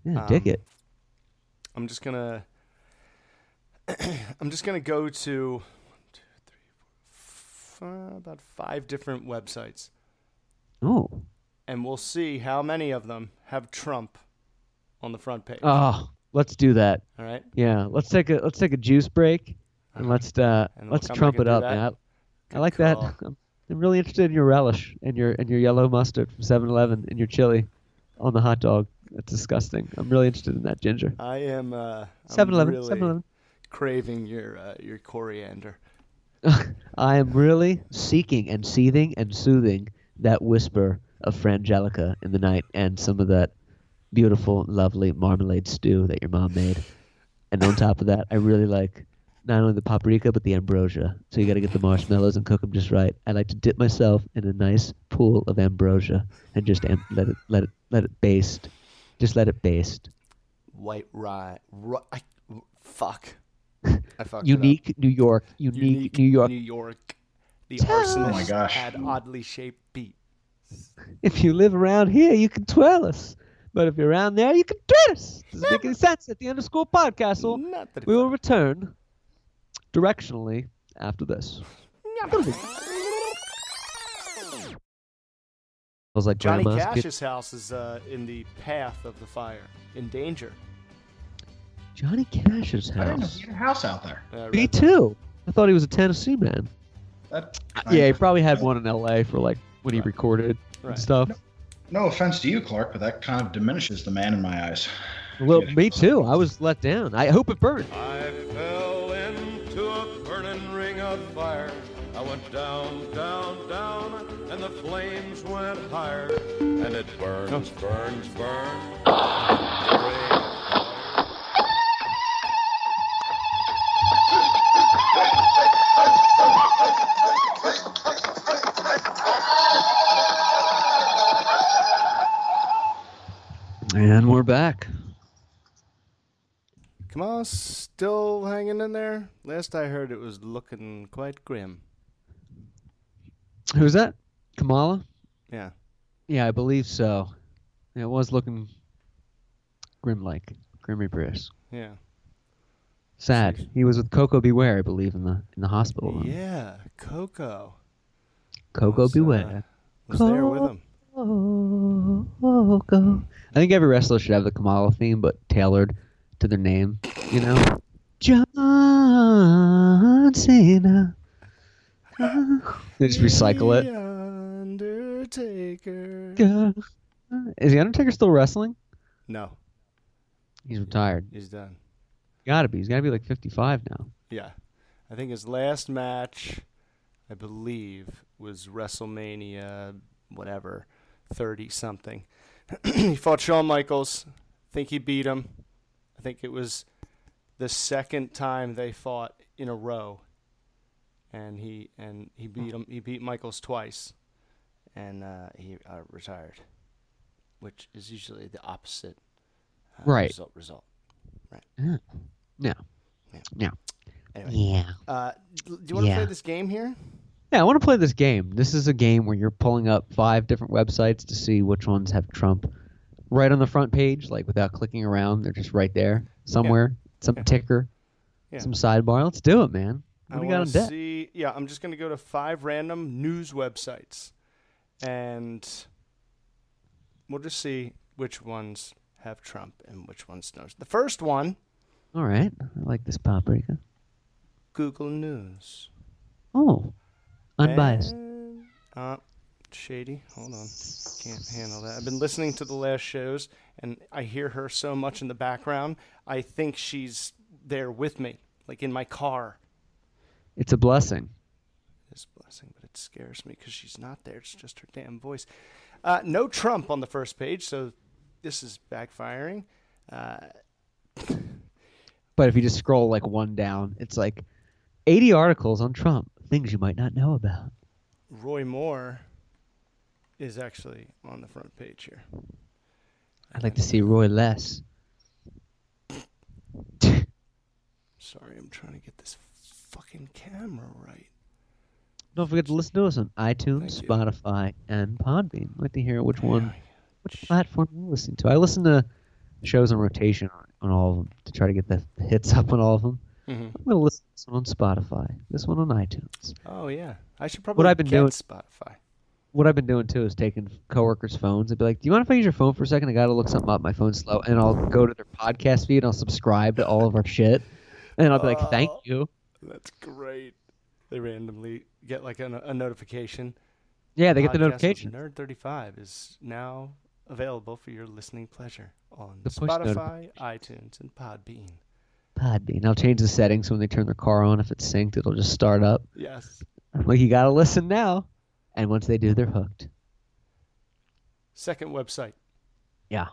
yeah. dig Um, it. I'm just gonna I'm just gonna go to one, two, three, four, f- about five different websites, Oh. and we'll see how many of them have Trump on the front page. Oh, let's do that. All right. Yeah, let's take a let's take a juice break and let's uh And we'll let's trump it up, that. man. I Good like that. call. I'm, I'm really interested in your relish and your and your yellow mustard from 7-Eleven and your chili on the hot dog. That's disgusting. I'm really interested in that ginger. I am. Uh, 7-Eleven, really 7-Eleven. craving your uh, your coriander. I am really seeking and seething and soothing that whisper of frangelica in the night and some of that beautiful, lovely marmalade stew that your mom made. And on top of that, I really like not only the paprika but the ambrosia. So you got to get the marshmallows and cook them just right. I like to dip myself in a nice pool of ambrosia and just am- let it let it let it baste. Just let it baste. White rye. Ri- I, fuck. I fucked it up. Unique New York. Unique, New York. New York. The Tell arsonist Oh my gosh. had oddly shaped beat. If you live around here, you can twirl us. But if you're around there, you can twit us. Doesn't make any sense at the end of school podcast. So Not that it we will return directionally after this. I was like Johnny grandma's kid- Cash's house is uh, in the path of the fire, in danger. Johnny Cash's I didn't know house. he had a house out there. Uh, Me right- too. I thought he was a Tennessee man. That, Yeah, he probably had one in L.A. for like when he Right. recorded Right. and stuff. No offense to you, Clark, but that kind of diminishes the man in my eyes. Well, me too. I was let down. I hope it burned. I fell into a burning ring of fire. I went down, down, down, and the flames went higher. And it burns, burns, burns. And we're back. Come on, still hanging in there? Last I heard, it was looking quite grim. Who's that? Kamala? Yeah. Yeah, I believe so. It was looking grim reapers. Yeah. Sad. He was with Koko B. Ware, I believe, in the in the hospital. room. Yeah, Koko. Koko was, uh, B. Ware. Was there with him. I think every wrestler should have the Kamala theme, but tailored to their name. You know, John Cena. they just recycle it. The Undertaker. Go. Is the Undertaker still wrestling? No, He's retired. he's done. Gotta be. He's gotta be like 55 now. Yeah. I think his last match, I believe, was WrestleMania, whatever, 30 something. he fought Shawn Michaels. I think he beat him. I think it was the second time they fought in a row. And he and he beat him. He beat Michaels twice, and uh, he uh, retired, which is usually the opposite. Uh, Right. Result. Result. No. Anyway, Yeah. uh, do you want to Yeah. play this game here? Yeah, I want to play this game. This is a game where you're pulling up five different websites to see which ones have Trump right on the front page, like without clicking around. They're just right there somewhere. Some Yeah. ticker, Yeah. some sidebar. Let's do it, man. What I we got on deck? see. Yeah, I'm just going to go to five random news websites, and we'll just see which ones have Trump and which ones don't. The first one, All right. I like this paprika. Google News. Oh, unbiased. And, uh, shady. Hold on. Can't handle that. I've been listening to the last shows, and I hear her so much in the background. I think she's there with me, like in my car. It's a blessing. It's a blessing, but it scares me because she's not there. It's just her damn voice. Uh, no Trump on the first page, so this is backfiring. Uh, But if you just scroll like one down, it's like 80 articles on Trump, things you might not know about. Roy Moore is actually on the front page here. I'd like to see Roy less. Sorry, I'm trying to get this fucking camera right. Don't forget to listen to us on iTunes, Thank you. Spotify, and Podbean. I'd like to hear which one, which platform you listen to. I listen to shows on rotation on all of them to try to get the hits up on all of them. Hmm I'm gonna listen to this one on Spotify. This one on iTunes. Oh yeah, I should probably What I've been doing- Spotify. What I've been doing too is taking coworkers' phones and be like, "Do you mind if I use your phone for a second? I gotta look something up. My phone's slow." And I'll go to their podcast feed. and I'll subscribe to all of our shit, and I'll be like, "Thank Oh. you." That's great. They randomly get like a, a notification. Yeah, they get the notification. Nerd 35 is now available for your listening pleasure on Spotify, iTunes, and Podbean. Podbean. I'll change the settings so when they turn their car on. If it's synced, it'll just start up. Yes. I'm like, you gotta listen now. And once they do, they're hooked. Second website, Yeah.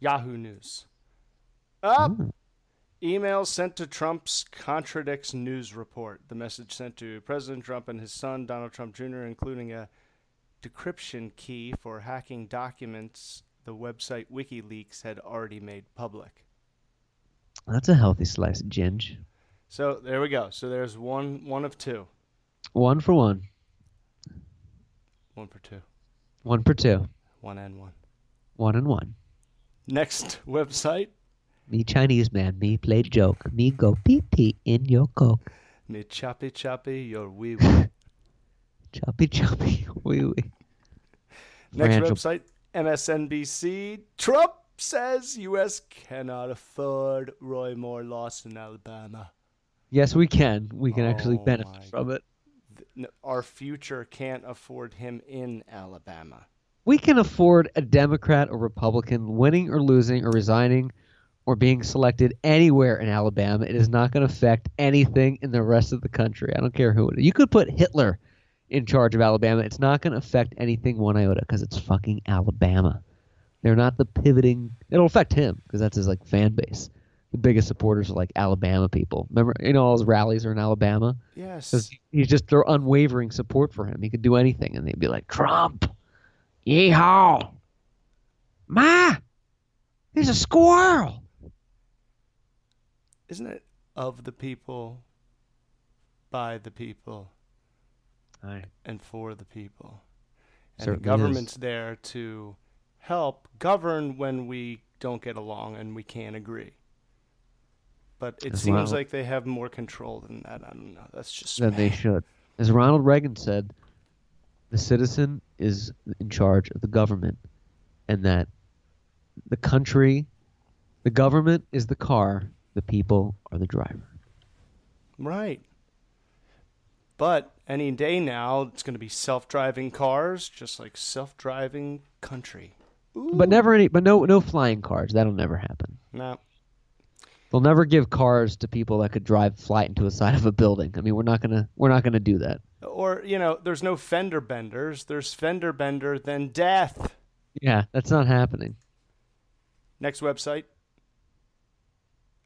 Yahoo News. Up. Mm. Email sent to Trump's contradicts news report. The message sent to President Trump and his son, Donald Trump Jr., including a decryption key for hacking documents the website WikiLeaks had already made public. That's a healthy slice of ginge. So there we go. So there's one one of two. One for one. One for two. One for two. One and one. One and one. Next website, Me Chinese man, me play joke. Me go pee pee in your coke. me choppy choppy your wee wee. Choppy choppy. Wee wee. Next Financial- website, MSNBC. Trump says U.S. cannot afford Roy Moore lost in Alabama. Yes, we can. We can actually Oh benefit from it. Our future can't afford him in Alabama. We can afford a Democrat or Republican winning or losing or resigning or being selected anywhere in Alabama. It is not going to affect anything in the rest of the country. I don't care who it is. You could put Hitler in charge of Alabama. It's not going to affect anything one iota because it's fucking Alabama. They're not the pivoting. It'll affect him because that's his like fan base. The biggest supporters are like Alabama people. Remember, you know, all his rallies are in Alabama. Yes. He's just their unwavering support for him. He could do anything, and they'd be like, Trump, yeehaw, ma, there's a squirrel. Isn't it of the people, by the people, and for the people? And Certainly the is. government's there to help govern when we don't get along and we can't agree. But it As seems well. like they have more control than that. I don't know. That's just Then they should. As Ronald Reagan said, the citizen is in charge of the government, and that the country, the government is the car, the people are the driver. Right. But any day now, it's going to be self-driving cars, just like self-driving country. But never any, but no, no flying cars. That'll never happen. No. They'll never give cars to people that could drive flight into the side of a building. I mean, we're not gonna, we're not gonna do that. Or, you know, there's no fender benders. There's fender bender, then death. Yeah, that's not happening. Next website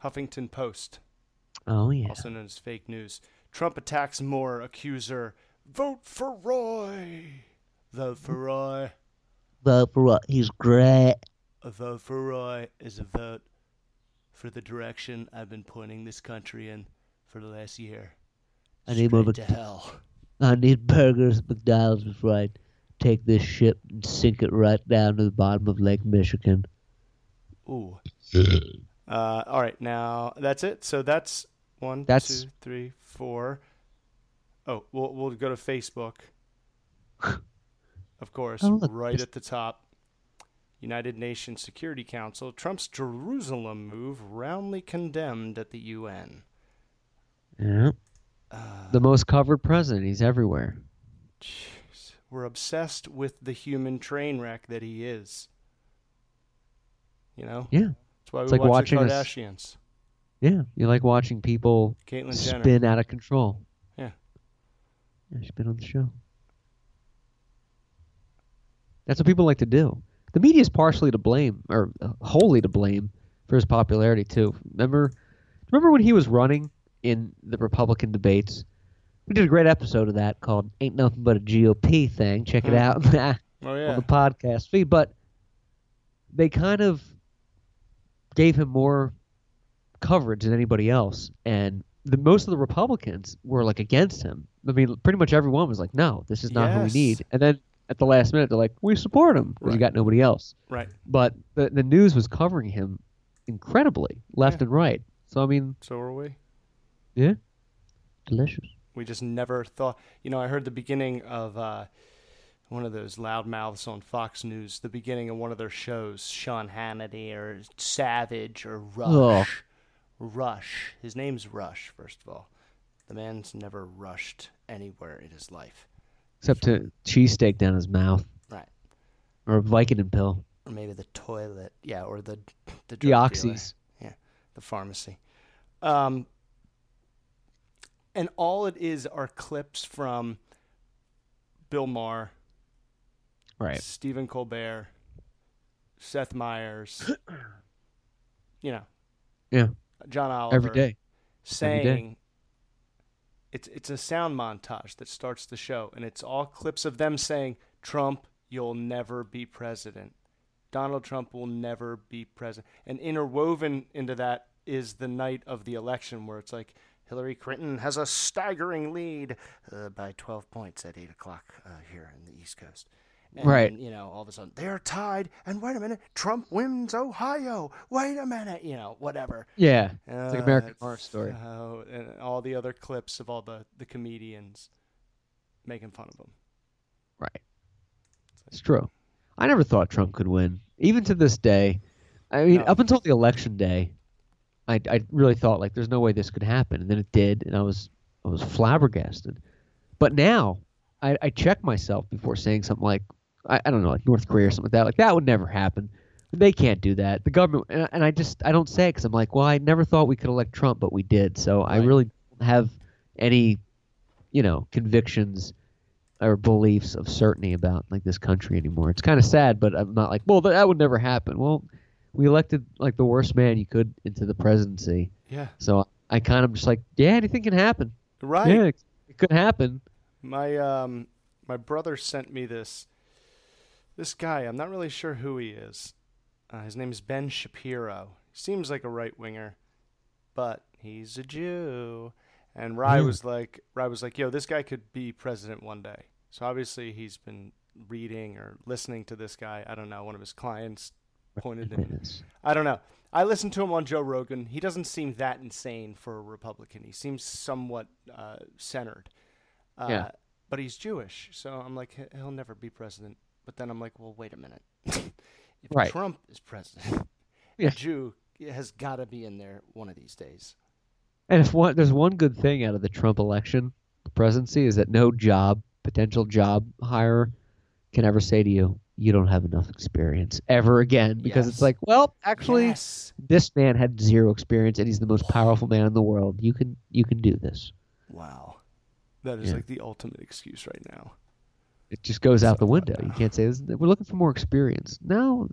Huffington Post, Oh yeah. also known as fake news. Trump attacks Moore, accuser. Vote for Roy. Vote for Roy. Vote for what? He's great. A vote for Roy is a vote for the direction I've been pointing this country in for the last year. I need more Straight Mc- to hell. I need burgers at McDonald's before I take this ship and sink it right down to the bottom of Lake Michigan. Ooh. Uh, all right, now that's it. So that's one, That's- two, three, four. Oh, we'll we'll go to Facebook. Of course, Oh, look, right at the top. United Nations Security Council, Trump's Jerusalem move roundly condemned at the UN. Yeah. Uh, The most covered president. He's everywhere. jeez. We're obsessed with the human train wreck that he is. You know? Yeah. That's why It's we like watch the watching us- Kardashians. Yeah. You like watching people Caitlyn Jenner. spin out of control. Yeah. Yeah, she's been on the show. That's what people like to do. The media is partially to blame, or uh, wholly to blame, for his popularity too. Remember, remember when he was running in the Republican debates? We did a great episode of that called "Ain't Nothing But a GOP Thing." Check it Hmm. out Oh on the podcast feed. But they kind of gave him more coverage than anybody else, and the most of the Republicans were like against him. I mean, pretty much everyone was like, "No, this is not who we need." And then at the last minute, they're like, "We support him because you got nobody else." Right. But the the news was covering him incredibly left Yeah. and right. So I mean, So are we. yeah, Delicious. We just never thought. You know, I heard the beginning of uh, one of those loudmouths on Fox News. The beginning of one of their shows, Sean Hannity or Savage or Rush. Rush. His name's Rush. First of all, the man's never rushed anywhere in his life. Except to cheesesteak down his mouth Right. or a Vicodin pill, Or maybe the toilet. Yeah. Or the the the drug dealer. oxys. the pharmacy. Um, and all it is are clips from Bill Maher, Right. Stephen Colbert, Seth Meyers, you know, Yeah. John Oliver, Every day. saying it's it's a sound montage that starts the show, and it's all clips of them saying, "Trump, you'll never be president. Donald Trump will never be president." And interwoven into that is the night of the election, where it's like Hillary Clinton has a staggering lead uh, by 12 points at eight o'clock uh, here in the East Coast. And, Right. You know, all of a sudden they're tied, and wait a minute, Trump wins Ohio. Wait a minute, you know, whatever. Yeah. It's like Uh, American Horror Story. Oh, and all the other clips of all the, the comedians making fun of him. Right. It's true. I never thought Trump could win. Even to this day, I mean, No. up until the election day, I, I really thought like there's no way this could happen, and then it did, and I was I was flabbergasted. But now, I, I check myself before saying something like I, I don't know, like North Korea or something like that. Like that would never happen. They can't do that. The government, and I- and I just I don't say it because I'm like, well, I never thought we could elect Trump, but we did. So I really don't have any, you know, convictions or beliefs of certainty about like this country anymore. It's kind of sad, but I'm not like, well, that, that would never happen. Well, we elected like the worst man you could into the presidency, Yeah. so I kind of just like, yeah, anything can happen. Right. Yeah, it, it could happen. My um my brother sent me this this guy. I'm not really sure who he is. Uh, his name is Ben Shapiro. Seems like a right winger, but he's a Jew. And Rye Yeah. was like, Rye was like, "Yo, this guy could be president one day." So obviously he's been reading or listening to this guy. I don't know. One of his clients pointed him. I don't know. I listened to him on Joe Rogan. He doesn't seem that insane for a Republican. He seems somewhat uh, centered. Uh, Yeah. But he's Jewish, so I'm like, he'll never be president. But then I'm like, well, wait a minute. if Right. Trump is president, Yeah. a Jew has got to be in there one of these days. And if one, there's one good thing out of the Trump election, the presidency, is that no job, potential job hire, can ever say to you, you don't have enough experience ever again. Because it's like, well, actually, yes. this man had zero experience and he's the most powerful man in the world. You can you can do this. Wow. That is Yeah. like the ultimate excuse right now. It just goes out the window. You can't say we're looking for more experience. No,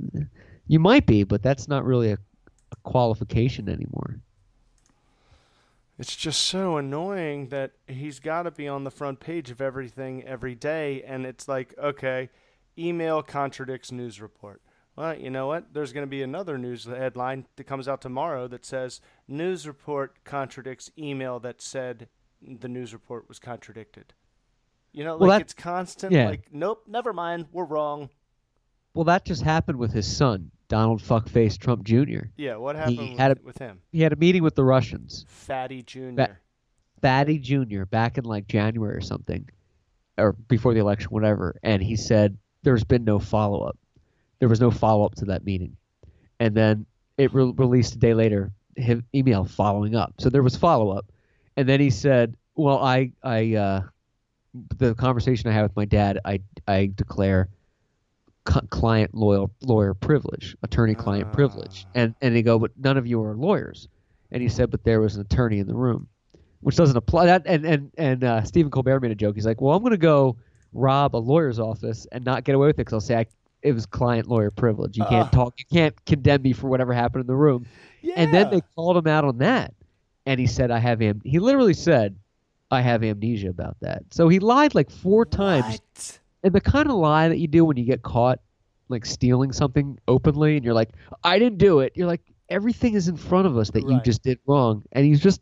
you might be, but that's not really a, a qualification anymore. It's just so annoying that he's got to be on the front page of everything every day, and it's like, okay, email contradicts news report. Well, you know what? There's going to be another news headline that comes out tomorrow that says news report contradicts email that said the news report was contradicted. You know, Well, like that- it's constant. yeah. Like, nope, never mind, we're wrong. Well, that just happened with his son, Donald Fuckface Trump Jr. Yeah, what happened He happened had with, a- with him? He had a meeting with the Russians. Fatty Jr. Fa- Fatty Jr. back in like January or something, or before the election, whatever. And he said there's been no follow up. There was no follow up to that meeting. And then it re- released a day later his email following up. So there was follow up. And then he said, "Well, I I uh, the conversation I had with my dad, I I declare client loyal lawyer privilege, attorney client privilege." And and they go, "But none of you are lawyers." And he said, "But there was an attorney in the room." which doesn't apply. That and and and uh, Stephen Colbert made a joke. He's like, "Well, I'm going to go rob a lawyer's office and not get away with it because I'll say I, it was client lawyer privilege. You can't Ugh. talk. You can't condemn me for whatever happened in the room." Yeah. And then they called him out on that, and he said, "I have him. He literally said, "I have amnesia about that." So he lied like four times, What? and the kind of lie that you do when you get caught like stealing something openly, and you're like, "I didn't do it." You're like, everything is in front of us that you just did wrong, and he's just,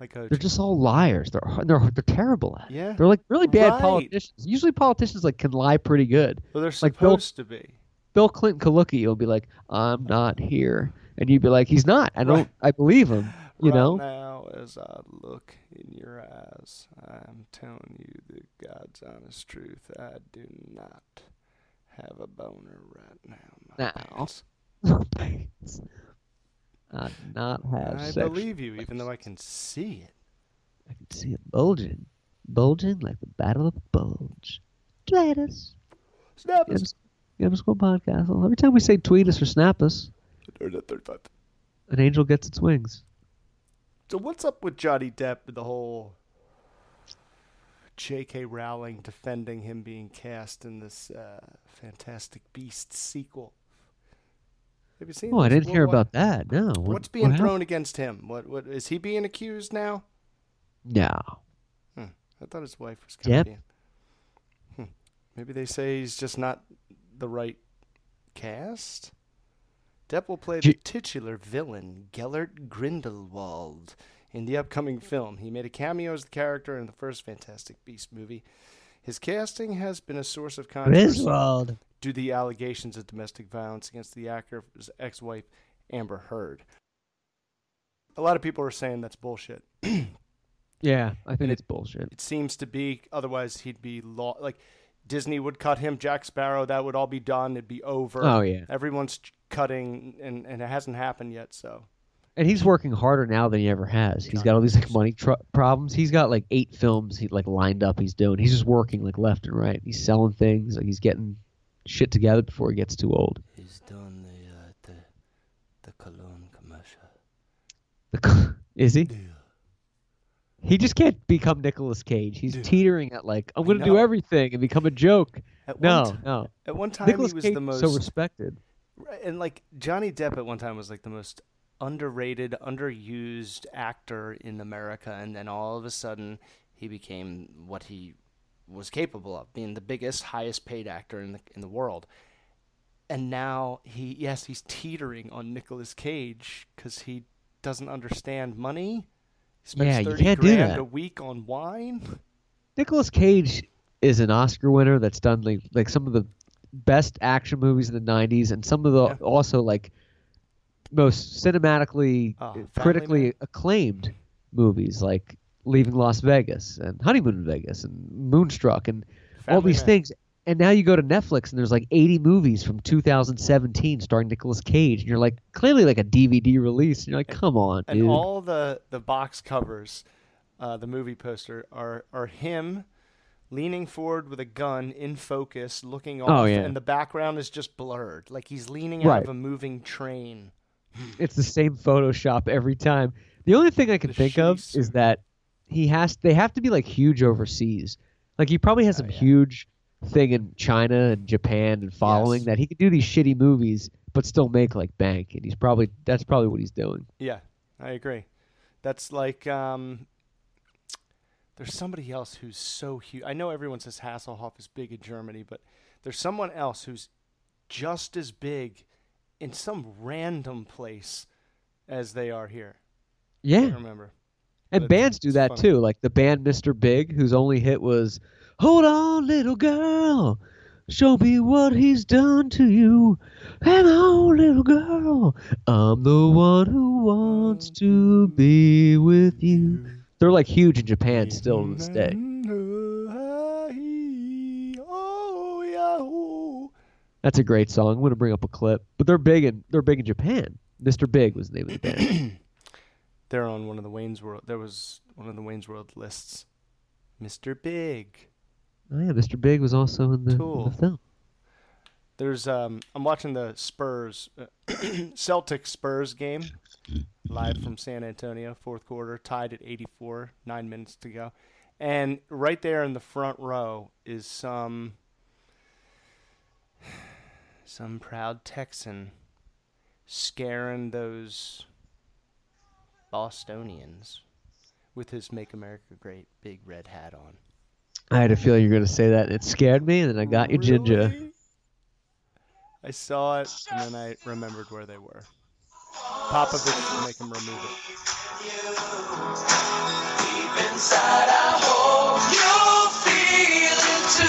like they're just all liars. They're they're they're terrible at it. yeah. They're like really bad Right. politicians. Usually politicians like can lie pretty good. Well, they're like Bill- supposed to be. Bill Clinton could look at you and be like, "I'm not here," and you'd be like, he's not. I don't. Right. I believe him. You right know. now, as I look in your eyes, I'm telling you the God's honest truth. I do not have a boner right now. My Now. pants. I do not have I believe you, even though I can see it. I can see it bulging, bulging like the Battle of Bulge. Tweet us. Snap us, us one podcast. Every time we say tweet us or snap us, an angel gets its wings. So what's up with Johnny Depp and the whole J.K. Rowling defending him being cast in this uh, Fantastic Beasts sequel? Have you seen? Oh, I didn't hear What- what- about that. No. What, What's what being happened? thrown against him? What what is he being accused now? No. I thought his wife was kind Depp? Hmm. Maybe they say he's just not the right cast. Depp will play the titular villain, Gellert Grindelwald, in the upcoming film. He made a cameo as the character in the first Fantastic Beast movie. His casting has been a source of controversy Griswold. due to the allegations of domestic violence against the actor's ex-wife, Amber Heard. A lot of people are saying that's bullshit. Yeah, I think And it's bullshit. It seems to be. Otherwise, he'd be law. Like Disney would cut him, Jack Sparrow. That would all be done. It'd be over. Oh yeah, Everyone's cutting, and, and it hasn't happened yet. So and he's working harder now than he ever has. He's got all these like money tr- problems. He's got like eight films he like lined up. He's doing. He's just working like left and right. He's selling things. Like he's getting shit together before he gets too old. he's done the uh, the the cologne commercial. The Is he? He just can't become Nicolas Cage. He's Dude. teetering at like I'm going to do everything and become a joke. At No, t- no. At one time, Nicolas he was Cage the most so respected. And like Johnny Depp at one time was like the most underrated, underused actor in America, and then all of a sudden he became what he was capable of, being the biggest, highest paid actor in the in the world. And now he, yes, he's teetering on Nicolas Cage because he doesn't understand money. He spends Yeah, you can't do grand that. a week on wine. Nicolas Cage is an Oscar winner that's done like like some of the best action movies in the 90s and some of the Yeah. also like most cinematically Oh, uh, critically Man. acclaimed movies like Leaving Las Vegas and Honeymoon in Vegas and Moonstruck and all these Man. things and now you go to Netflix and there's like 80 movies from 2017 starring Nicolas Cage and you're like clearly like a DVD release and you're like come on and dude all the the box covers, uh, the movie poster are are him leaning forward with a gun in focus, looking off, Oh, yeah. and the background is just blurred, like he's leaning out Right. of a moving train. it's the same Photoshop every time. The only thing I can The think of is that he has they have to be like huge overseas. Like he probably has Oh, some yeah. huge thing in China and Japan and following Yes. that he could do these shitty movies but still make like bank and he's probably that's probably what he's doing. Yeah, I agree. That's like um, there's somebody else who's so huge. I know everyone says Hasselhoff is big in Germany, but there's someone else who's just as big in some random place as they are here. I Yeah. can't remember. And But bands do that funny. too. Like the band Mr. Big whose only hit was Hold on little girl. Show me what he's done to you. Hang on, oh, little girl. I'm the one who wants to be with you. They're like huge in Japan still to this day. That's a great song. I'm gonna bring up a clip. But they're big in they're big in Japan. Mr. Big was the name of the band. They're on one of the Wayne's World. There was one of the Wayne's World lists. Mr. Big. oh yeah, Mr. Big was also in the, in Tool. the film. There's um. I'm watching the Spurs, uh, Celtic Spurs game, live from San Antonio, fourth quarter, tied at 84, nine minutes to go, and right there in the front row is some some proud Texan scaring those Bostonians with his "Make America Great" big red hat on. I had a feeling you were gonna say that and it scared me and then I got you ginger. I saw it and then I remembered where they were. Popovich will make him remove it.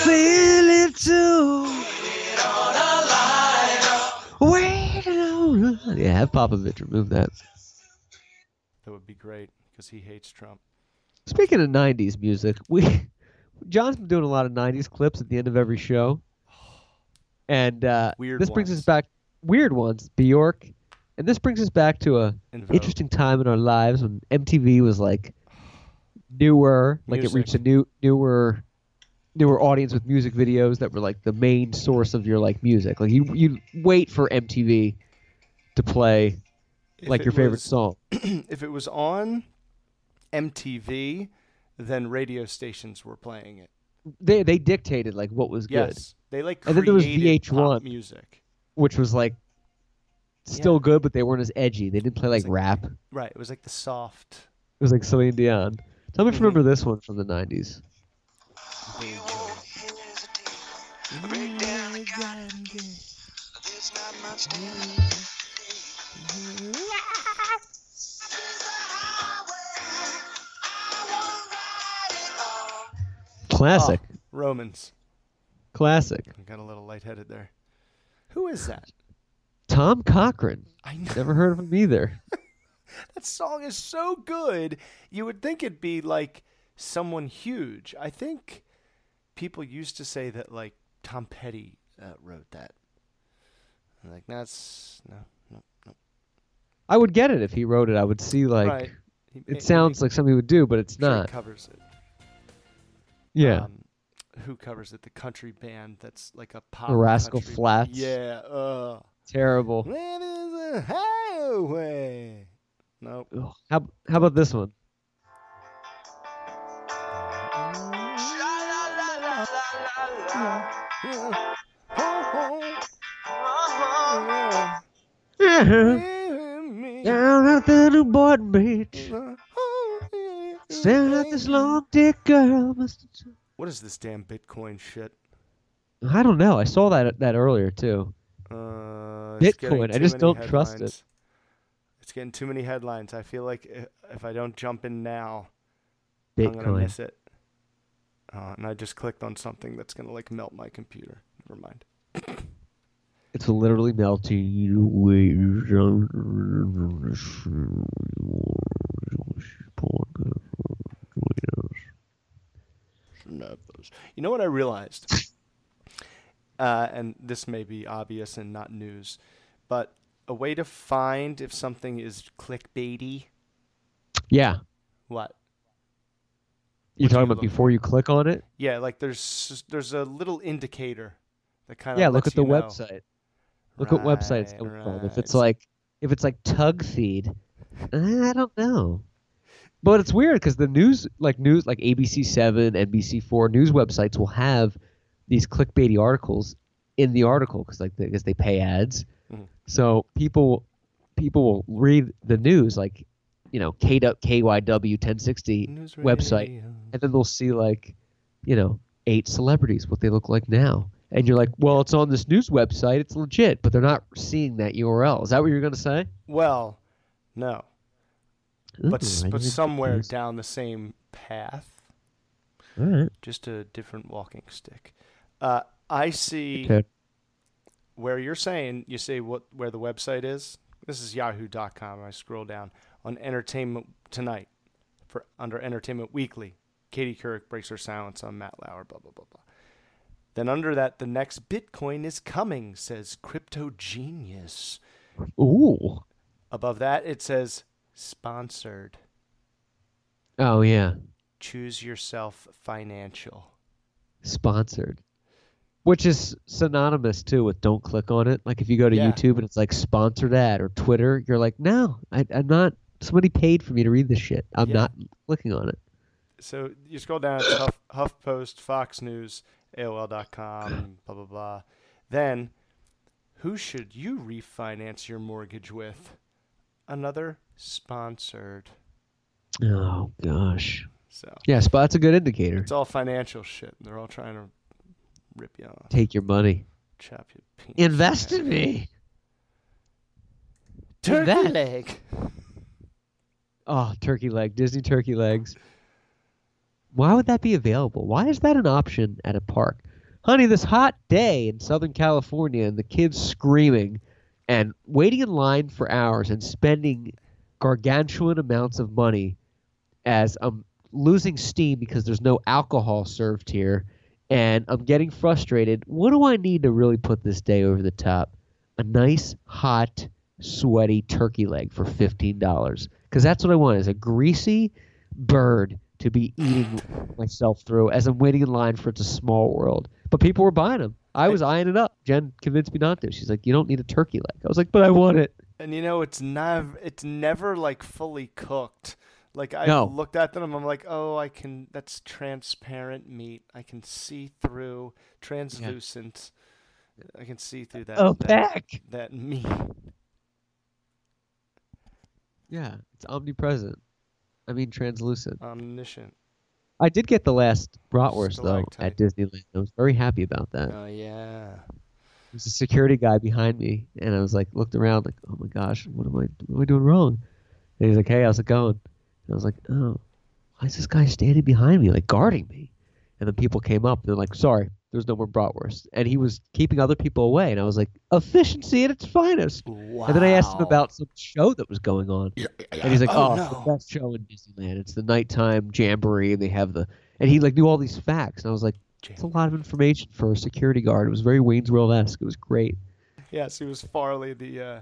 Feel it too. Waiting on a Yeah, have Popovich remove that. That would be great because he hates Trump. Speaking of '90s music, we John's been doing a lot of '90s clips at the end of every show, and uh, Weird this brings ones. us back weird ones, Bjork, and this brings us back to a In interesting time in our lives when MTV was like newer, like it reached a new newer newer audience with music videos that were like the main source of your like music. Like you you wait for MTV to play If like your favorite was- song. if it was on MTV, then radio stations were playing it. They they dictated like what was good, Yes, they like And then there was VH1. music. which was like still Yeah. good, but they weren't as edgy. They didn't play like like- rap. Right, it was like the soft. It was like Celine Dion. Tell me if you Mhm. remember this one from the '90s. Classic, Romans. classic. I got a little lightheaded there. Who is that? Tom Cochrane. I know Never heard of him either. that song is so good. You would think it'd be like someone huge. I think people used to say that like Tom Petty uh, wrote that. I'm like that's no, no, no. I would get it if he wrote it. I would see like right. He- he- it sounds like something he would do, but it's sure he not. covers it. Yeah. Um, who covers it? The country band that's like a pop. Rascal country- Flatts? Yeah. Uh. Terrible. It is a highway. Nope. Ugh. How how about this one? Down at the New Boynton Beach, staring at this long dick girl. What is this damn Bitcoin shit? I don't know. I saw that that earlier too. Uh, Bitcoin. I just don't trust it. It's getting too many headlines. I feel like if I don't jump in now, Bitcoin. I'm gonna miss it. Uh, and I just clicked on something that's gonna like melt my computer. Never mind. It's literally melting you away. You know what I realized? Uh, and this may be obvious and not news, but a way to find if something is clickbaity. Yeah, What? you're What talking you about before you click on it. Yeah, like there's there's a little indicator that kind of Yeah, look at the know. website. Look what website it's Right, from. If it's like if it's like Tug Feed, I don't know. But it's weird because the news, like news, like ABC Seven, NBC Four news websites will have these clickbaity articles in the article because like because they pay ads. Mhm. So people people will read the news like you know K KYW 1060 News website radio. and then they'll see like you know eight celebrities what they look like now and you're like well it's on this news website it's legit but they're not seeing that url is that what you're going to say Well, no, but Ooh, I but somewhere down the same path, all right just a different walking stick. Uh, I see okay. where you're saying you see what where the website is. This is Yahoo.com. I scroll down on Entertainment Tonight for under Entertainment Weekly. Katie Couric breaks her silence on Matt Lauer. Blah blah blah blah. Then under that, the next Bitcoin is coming, says Crypto Genius. ooh Above that, it says sponsored. oh yeah Choose yourself financial. sponsored which is synonymous too with don't click on it like if you go to Yeah. youtube and it's like sponsored ad or twitter you're like no I, i'm not somebody paid for me to read this shit i'm Yeah. not clicking on it So you scroll down, Huff, HuffPost, Fox News, AOL.com, blah, blah, blah. Then, who should you refinance your mortgage with? Another sponsored. oh gosh So yeah spot's a good indicator it's all financial shit. They're all trying to rip you off, take your money chop your penis. invest in me Turkey that. leg. Oh, turkey leg, Disney turkey legs. Why would that be available? Why is that an option at a park? Honey, this hot day in Southern California and the kids screaming, and waiting in line for hours and spending gargantuan amounts of money as I'm losing steam because there's no alcohol served here and I'm getting frustrated. What do I need to really put this day over the top? A nice, hot, sweaty turkey leg for $15. Because that's what I want is a greasy bird to be eating myself through as I'm waiting in line for It's a Small World. But people were buying them. I was eyeing it up. Jen convinced me not to. She's like, "You don't need a turkey leg." I was like, "But I want it." And you know, it's never it's never like fully cooked. Like I No. looked at them, I'm like, oh, I can. That's transparent meat. I can see through, translucent. I can see through that. Oh, that, back. that meat. Yeah, it's omnipresent. I mean, translucent. Omniscient. I did get the last bratwurst though at Disneyland. I was very happy about that. Oh yeah. There's a security guy behind me, and I was like, looked around, like, oh my gosh, what am I, what am I doing wrong? And he's like, hey, how's it going? And I was like, oh, why is this guy standing behind me, like guarding me? And then people came up, they're like, sorry, there's no more bratwurst. And he was keeping other people away, and I was like, efficiency at its finest. Wow. And then I asked him about some show that was going on, Yeah. and he's like, Oh, oh, it's no. the best show in Disneyland. It's the nighttime jamboree, and they have the, and he like knew all these facts, and I was like, it's a lot of information for a security guard. It was very Wayne's World esque. It was great. Yes, he was Farley, the uh,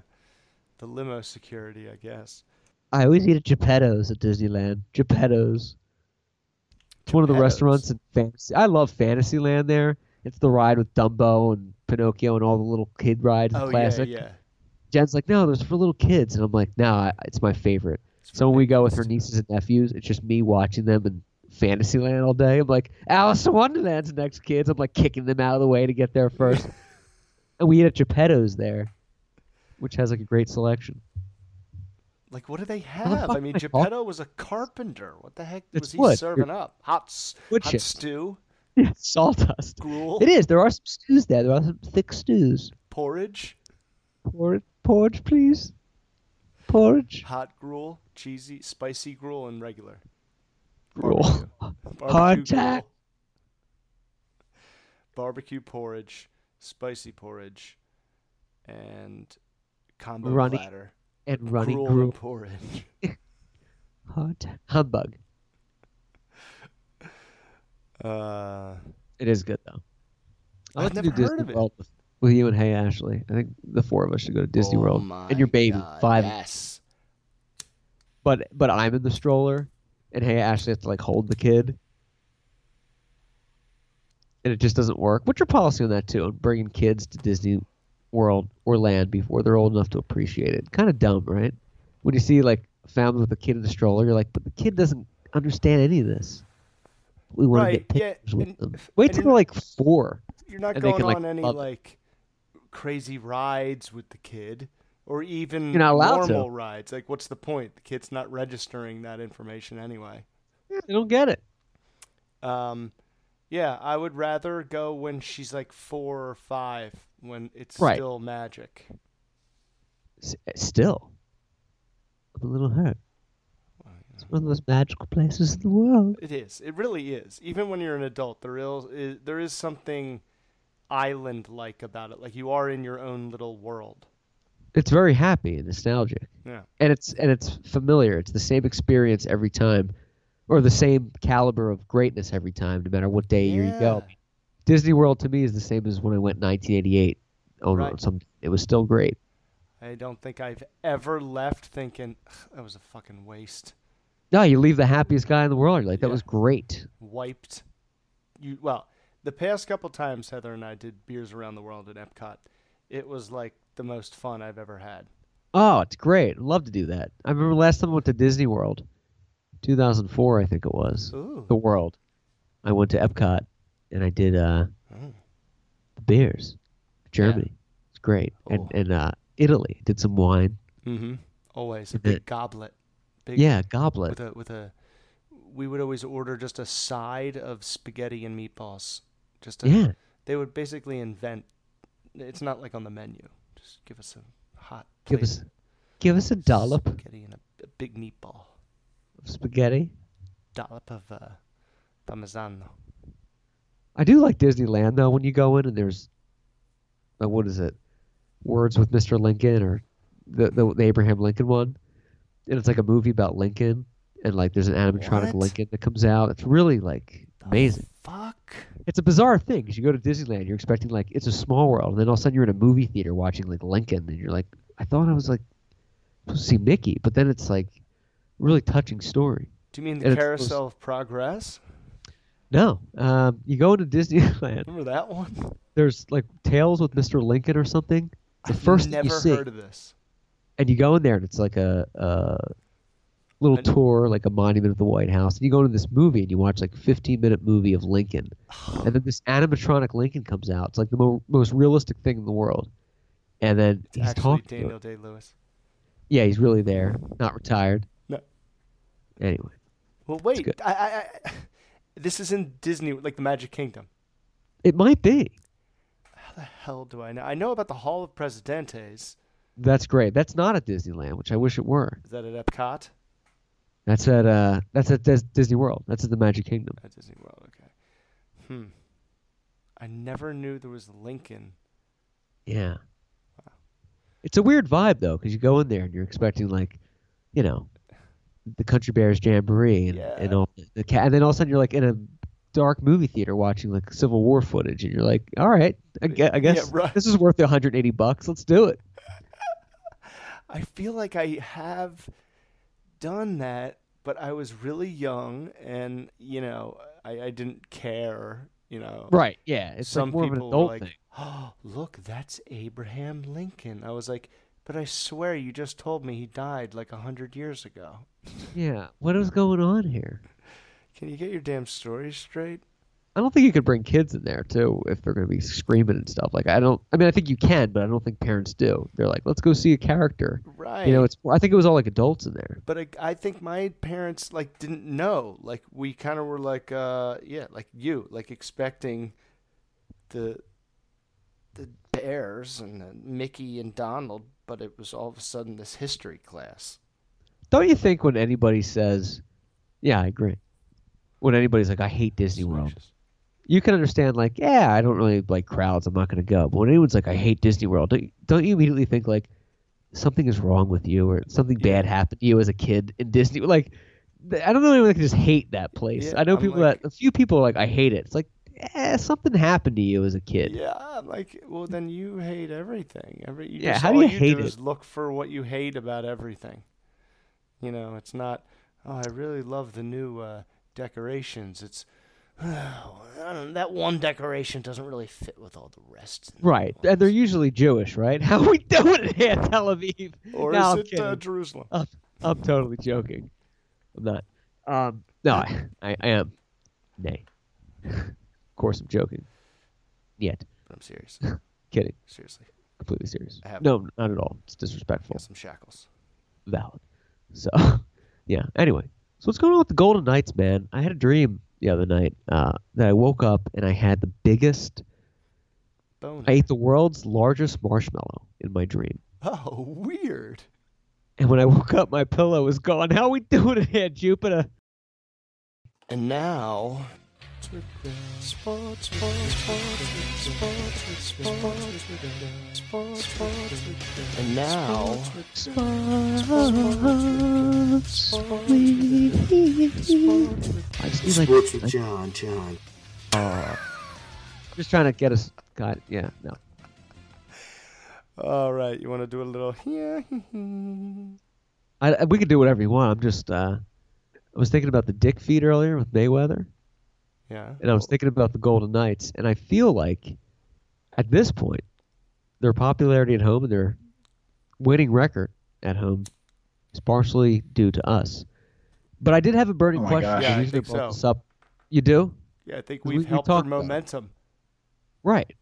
the limo security, I guess. I always eat at Geppetto's at Disneyland. Geppetto's. It's one of the restaurants in Fantasy. I love Fantasyland there. It's the ride with Dumbo and Pinocchio and all the little kid rides. Oh classic. yeah, yeah. Jen's like, no, there's for little kids, and I'm like, no, I, it's my favorite. It's So when we go with her nieces and nephews, it's just me watching them in Fantasyland all day. I'm like, Alice in Wonderland's next, kids. I'm like kicking them out of the way to get there first. and we eat at Geppetto's there, which has like a great selection. Like, what do they oh have? fuck I mean, am I talking- Geppetto was a carpenter. What the heck It's was he wood. serving up? Hot, Wood hot chips. stew, Sawdust. gruel, It is. There are some stews there. There are some thick stews. porridge, Por- porridge, please. Porridge. hot gruel, cheesy, spicy gruel, and regular. Gruel. Hardtack. Barbecue porridge, spicy porridge, and combo Runny platter. And running gruel, gruel. porridge. Hot humbug. Uh, It is good though. I've like to do Disney of. World with, with you and Hey Ashley. I think the four of us should go to Disney oh World. And your baby, God, five. Yes. But but I'm in the stroller, and Hey Ashley has to like hold the kid, and it just doesn't work. What's your policy on that too? On bringing kids to Disney World or Land before they're old enough to appreciate it? Kind of dumb, right? When you see like a family with a kid in the stroller, you're like, but the kid doesn't understand any of this. We want Right, to get yeah, pictures with and- them. Wait till they're like four. You're not going can, like, on any like crazy rides with the kid, or even allowed to. normal rides. Like, what's the point? The kid's not registering that information anyway. They don't get it. Um, yeah, I would rather go when she's like four or five, when it's Right. still magic. S- uh, still, I'm a little hurt. It's one of the most magical places in the world. It is. It really is. Even when you're an adult, there is there is something island-like about it. Like you are in your own little world. It's very happy and nostalgic. Yeah. and it's and it's familiar. It's the same experience every time, or the same caliber of greatness every time, no matter what day year you go. Disney World to me is the same as when I went in 1988. Oh no, Right. some it was still great. I don't think I've ever left thinking that was a fucking waste. No, you leave the happiest guy in the world. You're like, that Yeah. was great. wiped. You well, the past couple times Heather and I did beers around the world at Epcot, it was like the most fun I've ever had. Oh, it's great. Love to do that. I remember last time I went to Disney World, 2004, I think it was. Ooh. The World. I went to Epcot and I did uh, Oh. the beers. Germany. It's great. And Oh. and uh, Italy. Did some wine. Mm-hmm. Always a it- big goblet. Big, Yeah, goblet. With a with a, we would always order just a side of spaghetti and meatballs. Just a, Yeah. They would basically invent. It's not like on the menu. Just give us a hot. Give us give us a dollop spaghetti and a, a big meatball. of spaghetti. Dollop of uh, parmesan. I do like Disneyland though when you go in and there's uh, what is it? Words with Mr. Lincoln or the, the the Abraham Lincoln one, and it's like a movie about Lincoln, and like there's an animatronic What? Lincoln that comes out. It's really like amazing. Fuck. It's a bizarre thing because you go to Disneyland, you're expecting like it's a small world, and then all of a sudden you're in a movie theater watching like Lincoln, and you're like, I thought I was like supposed to see Mickey, but then it's like really touching story. Do you mean the it's those- Carousel of Progress? No, um, you go into Disneyland. Remember that one? There's like Tales with Mr. Lincoln or something. The I've first never you see, heard of this. and you go in there, and it's like a, a little tour, like a monument of the White House. And you go into this movie, and you watch like a 15 minute movie of Lincoln, and then this animatronic Lincoln comes out. It's like the mo- most realistic thing in the world. And then It's he's talking. to Daniel. Day Lewis. Yeah, he's really there, not retired. No. Anyway, Well, wait. I, I, I, this is in Disney, like the Magic Kingdom. it might be. How the hell do I know? I know about the Hall of Presidentes. That's great. That's not at Disneyland, which I wish it were. Is that at Epcot? That's at uh, that's at Dis- Disney World. That's at the Magic Kingdom. At Disney World. Okay. Hmm. I never knew there was Lincoln. Yeah. Wow. It's a weird vibe though, because you go in there and you're expecting like, you know, the Country Bears Jamboree and, and all the ca- and then all of a sudden you're like in a dark movie theater watching like Civil War footage, and you're like, all right, I guess, I guess right. this is worth 180 bucks. Let's do it. I feel like I have done that, but I was really young and, you know, I, I didn't care, you know. Right. Yeah. It's Some like more of an people were like, thing. oh, look, that's Abraham Lincoln. I was like, but I swear you just told me he died like a hundred years ago. Yeah. What is going on here? Can you get your damn story straight? I don't think you could bring kids in there too if they're going to be screaming and stuff. Like I don't. I mean, I think you can, but I don't think parents do. They're like, let's go see a character. Right. You know, it's. I think it was all like adults in there. but I, I think my parents like didn't know. Like we kind of were like, uh, yeah, like you, like expecting the the bears and uh, Mickey and Donald, but it was all of a sudden this history class. Don't you think when anybody says, "Yeah, I agree," when anybody's like, "I hate Disney World," you can understand like, "Yeah, I don't really like crowds. I'm not going to go." But when anyone's like, "I hate Disney World," don't you, don't you immediately think like something is wrong with you or something bad happened to you as a kid in Disney? Like, I don't know anyone that can just hate that place. Yeah, I know I'm people like- that a few people are like, "I hate it." It's like, eh, something happened to you as a kid. Yeah, I'm like, well, then you hate everything. Every you Yeah, just, how do you you hate do it? is look for what you hate about everything. You know, it's not. Oh, I really love the new uh, decorations. It's oh, I don't know, that one decoration doesn't really fit with all the rest. Right, and they're usually Jewish, right? How are we doing it here, Tel Aviv? Or no, I'm is it uh. Jerusalem? I'm, I'm totally joking. I'm not. Um, no, I, I, I am. Nay. of course, I'm joking. Yet, I'm serious. kidding. Seriously, Completely serious. No, not at all. It's disrespectful. some shackles. Valid. So, yeah. Anyway, so what's going on with the Golden Knights, man? I had a dream the other night uh, that I woke up and I had the biggest. Bone. I ate the world's largest marshmallow in my dream. Oh, weird. And when I woke up, my pillow was gone. How we doing it here, Jupiter? And now. Sports, sports, sports, sports, sports, sports, sports, and now. I just need like, Sports with like- Jon, Jon. just trying to get us. God, yeah, no. All right, you want to do a little? Yeah. I, I- we could do whatever you want. I'm just. Uh, I was thinking about the dick feed earlier with Mayweather, yeah. and I was thinking about the Golden Knights, and I feel like, at this point, their popularity at home and their winning record at home is partially due to us. But I did have a burning Oh my question. gosh. Yeah, I think so. this up. You do? Yeah, I think we've we- we helped their talked momentum. Right.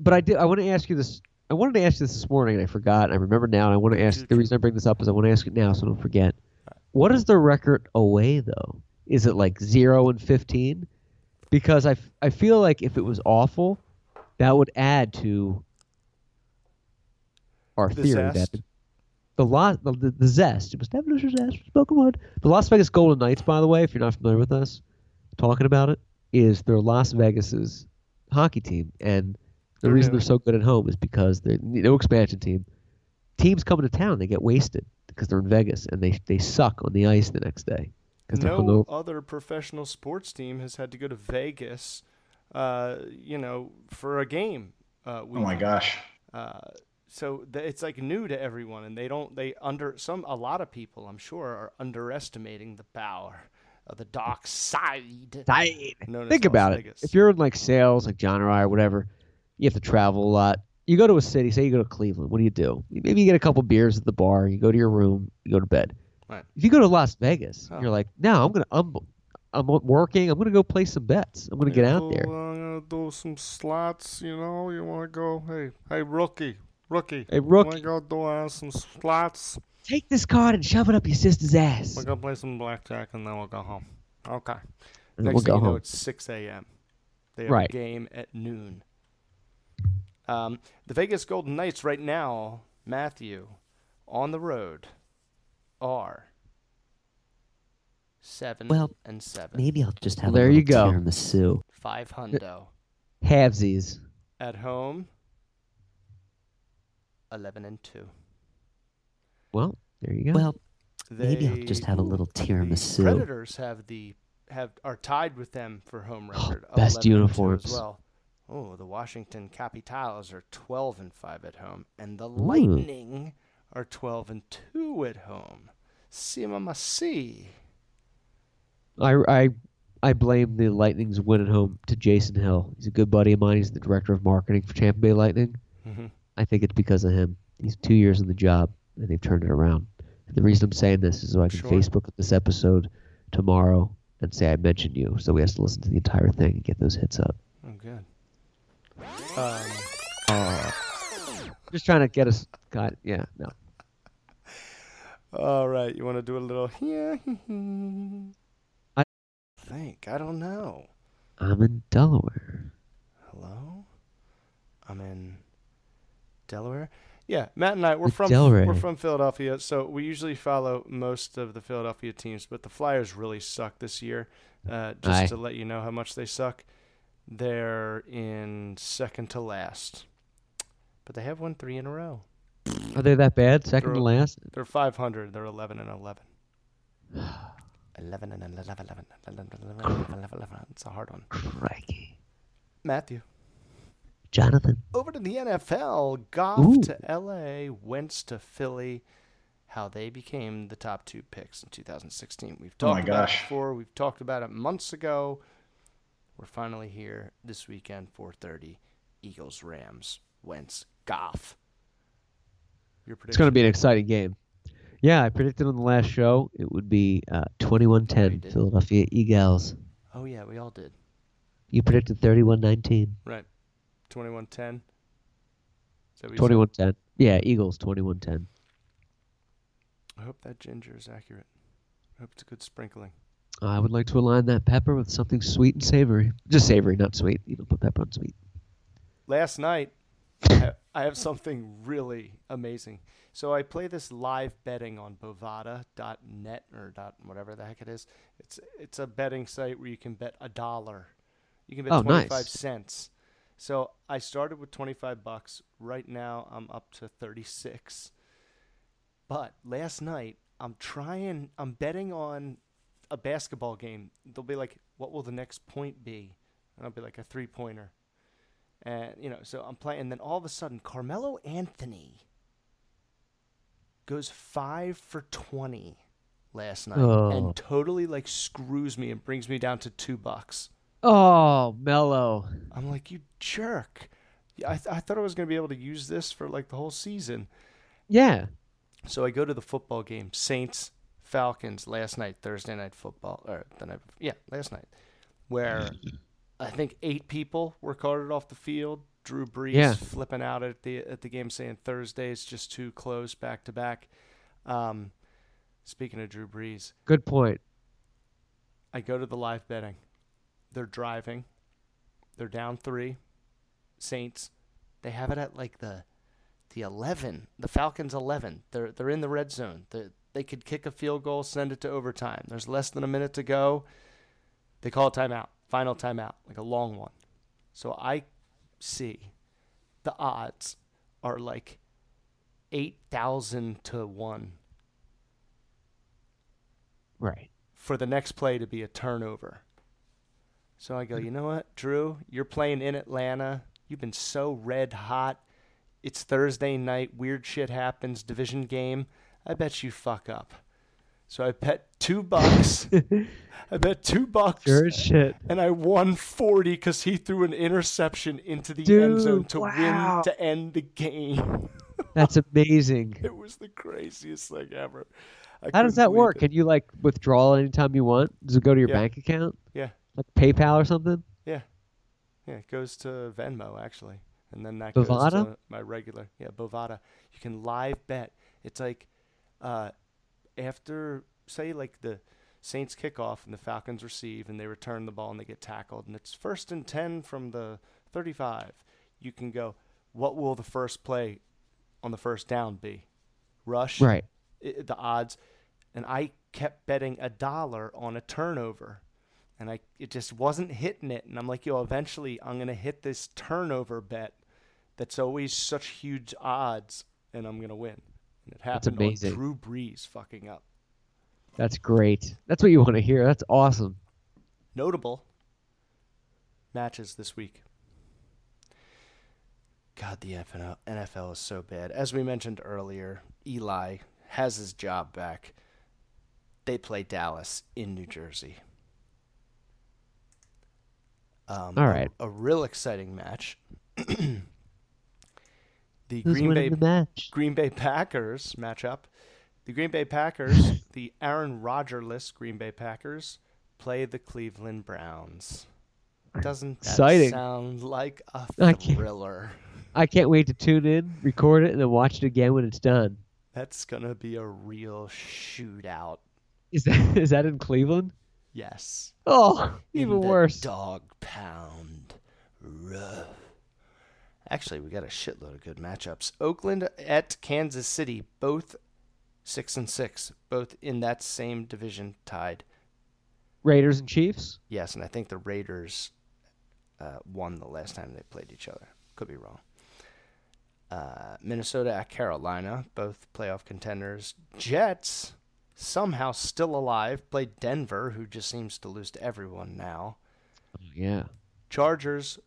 But I did. I want to ask you this. I wanted to ask you this this morning, and I forgot. I remember now, and I want to ask. The reason I bring this up is I want to ask it now, so I don't forget. What is the record away though? Is it like zero and fifteen? Because I, I feel like if it was awful, that would add to our The theory that zest? the the, Las, the, the the zest. It was a zest. Spoken word. The Las Vegas Golden Knights, by the way, if you're not familiar with us, talking about it, is they're Las Vegas's hockey team, and The reason they're so good at home is because they're no expansion team. Teams come to town, they get wasted because they're in Vegas and they they suck on the ice the next day no other professional sports team has had to go to Vegas, uh, you know, for a game. Uh, Oh my weekend. gosh. Uh, so th- it's like new to everyone, and they don't. They under some a lot of people, I'm sure, are underestimating the power of the dark side. Side. as Think Las about Vegas. it. If you're in like sales, like Jon or I or whatever, you have to travel a lot. You go to a city, say you go to Cleveland, what do you do? Maybe you get a couple beers at the bar, you go to your room, you go to bed. Right. If you go to Las Vegas, Oh. you're like, no, I'm gonna, I'm, I'm working. I'm gonna go play some bets. I'm gonna get out there. I'm gonna do some slots. You know, you want to go? Hey, hey, rookie, rookie. Hey, rookie. You Want to go do uh, some slots? Take this card and shove it up your sister's ass. We're gonna play some blackjack, and then we'll go home. Okay. And Next we'll thing go you know, home. it's 6 a.m. They have Right. a game at noon. Um, the Vegas Golden Knights right now, Matthew, on the road, are seven Well, and seven, Maybe I'll just have There a you little go. tiramisu. five hundo. Halvesies. At home, eleven and two. Well, there you go. Well, maybe I'll just have a ooh, little the tiramisu. Predators have the have are tied with them for home oh, record. of best 11 and two uniforms. as well. Oh, the Washington Capitals are 12 and 5 at home, and the Ooh. Lightning are 12 and 2 at home. See, mama, see. I, I, I blame the Lightning's win at home to Jason Hill. He's a good buddy of mine. He's the director of marketing for Tampa Bay Lightning. Mhm. I think it's because of him. He's two years in the job, and they've turned it around. And the reason I'm saying this is so I can Sure. Facebook this episode tomorrow and say I mentioned you. So we have to listen to the entire thing and get those hits up. Oh, good. Um, Just trying to get us. God, yeah, no. All right, you want to do a little? Yeah. I- think I don't know. I'm in Delaware. Hello? I'm in Delaware. Yeah, Matt and I we're The from Delray. we're from Philadelphia, so we usually follow most of the Philadelphia teams, but the Flyers really suck this year. Uh, just Aye. to let you know how much they suck, they're in second to last, but they have won three in a row. Are they that bad? Second They're- to last? They're 500. They're 11 and 11. 11 and 11, 11, 11, 11, 11, 11, 11. It's a hard one. Crikey. Matthew. Jonathan, Over to the NFL, Goff Ooh. to LA, Wentz to Philly. How they became the top two picks in 2016. We've Oh my talked about it before. We've talked about it months ago. We're finally here this weekend, 4:30. Eagles, Rams, Wentz, Goff. Your prediction? It's going to be an exciting game. Yeah, I predicted on the last show it would be uh, Oh, 21-10 did? Philadelphia Eagles. Oh yeah, we all did. You predicted 31-19. Right. 21-10. Is that what you said? 21-10. Yeah, Eagles 21-10. I hope that ginger is accurate. I hope it's a good sprinkling. I would like to align that pepper with something sweet and savory. Just savory, not sweet. You don't put pepper on sweet. last night I have something really amazing. So I play this live betting on Bovada.net or dot whatever the heck it is. It's it's a betting site where you can bet a dollar. You can bet Oh, twenty five nice. cents. So I started with twenty five bucks. Right now I'm up to thirty six. But last night I'm trying I'm betting on a basketball game. They'll be like, what will the next point be? And I'll be like a three pointer. And you know, so I'm playing, and then all of a sudden, Carmelo Anthony goes five for twenty last night, Oh. and totally like screws me and brings me down to two bucks. Oh, mellow. I'm like, you jerk! Yeah, I, th- I thought I was gonna be able to use this for like the whole season. Yeah. So I go to the football game, Saints Falcons last night, Thursday night football, or the night, yeah, last night, where I think eight people were carted off the field. Drew Brees Yeah. flipping out at the at the game, saying Thursday's just too close back to back. Um, speaking of Drew Brees, Good point. I go to the live betting. They're driving. They're down three. Saints. They have it at like the the eleven. The Falcons eleven. They're they're in the red zone. They they could kick a field goal, send it to overtime. There's less than a minute to go. They call a timeout. Final timeout, like a long one. So I see the odds are like 8,000 to 1 Right. for the next play to be a turnover. So I go, hmm. you know what, Drew, you're playing in Atlanta. You've been so red hot. It's Thursday night. Weird shit happens. Division game. I bet you fuck up. So I bet two bucks. I bet two bucks. Sure as shit. And I won 40 because he threw an interception into the end zone to wow. win to end the game. That's amazing. it was the craziest thing ever. I How does that work? it. Can you like withdraw anytime you want? Does it go to your Yeah. bank account? Yeah. Like PayPal or something? Yeah. Yeah, it goes to Venmo actually. And then that goes to my regular. Yeah, Bovada. You can live bet. It's like uh after say like the Saints kick off and the Falcons receive and they return the ball and they get tackled and it's first and 10 from the 35. You can go, what will the first play on the first down be? Rush? Right. i- the odds, and I kept betting a dollar on a turnover, and I it just wasn't hitting it. And I'm like, yo, eventually I'm gonna hit this turnover bet that's always such huge odds, and I'm gonna win. And it That's happened on amazing. Drew Brees fucking up. That's great. That's what you want to hear. That's awesome. Notable matches this week. God, the NFL, is so bad. As we mentioned earlier, Eli has his job back. They play Dallas in New Jersey. Um, All a- A, real exciting match. the Who's Green Bay the match? Green Bay Packers matchup. The Green Bay Packers, the Aaron Rodgerless Green Bay Packers, play the Cleveland Browns. Doesn't that Exciting. sound like a I can't- thriller? I can't wait to tune in, record it, and then watch it again when it's done. That's gonna be a real shootout. Is that is that in Cleveland? Yes. Oh, even the worse. Dog pound. Rough. Actually, we got a shitload of good matchups. Oakland at Kansas City, both six and six, both in that same division, tied. Raiders and Chiefs. Yes, and I think the Raiders uh, won the last time they played each other. Could be wrong. Uh, Minnesota at Carolina, both playoff contenders. Jets, somehow still alive, played Denver, who just seems to lose to everyone now. Oh, yeah. Chargers,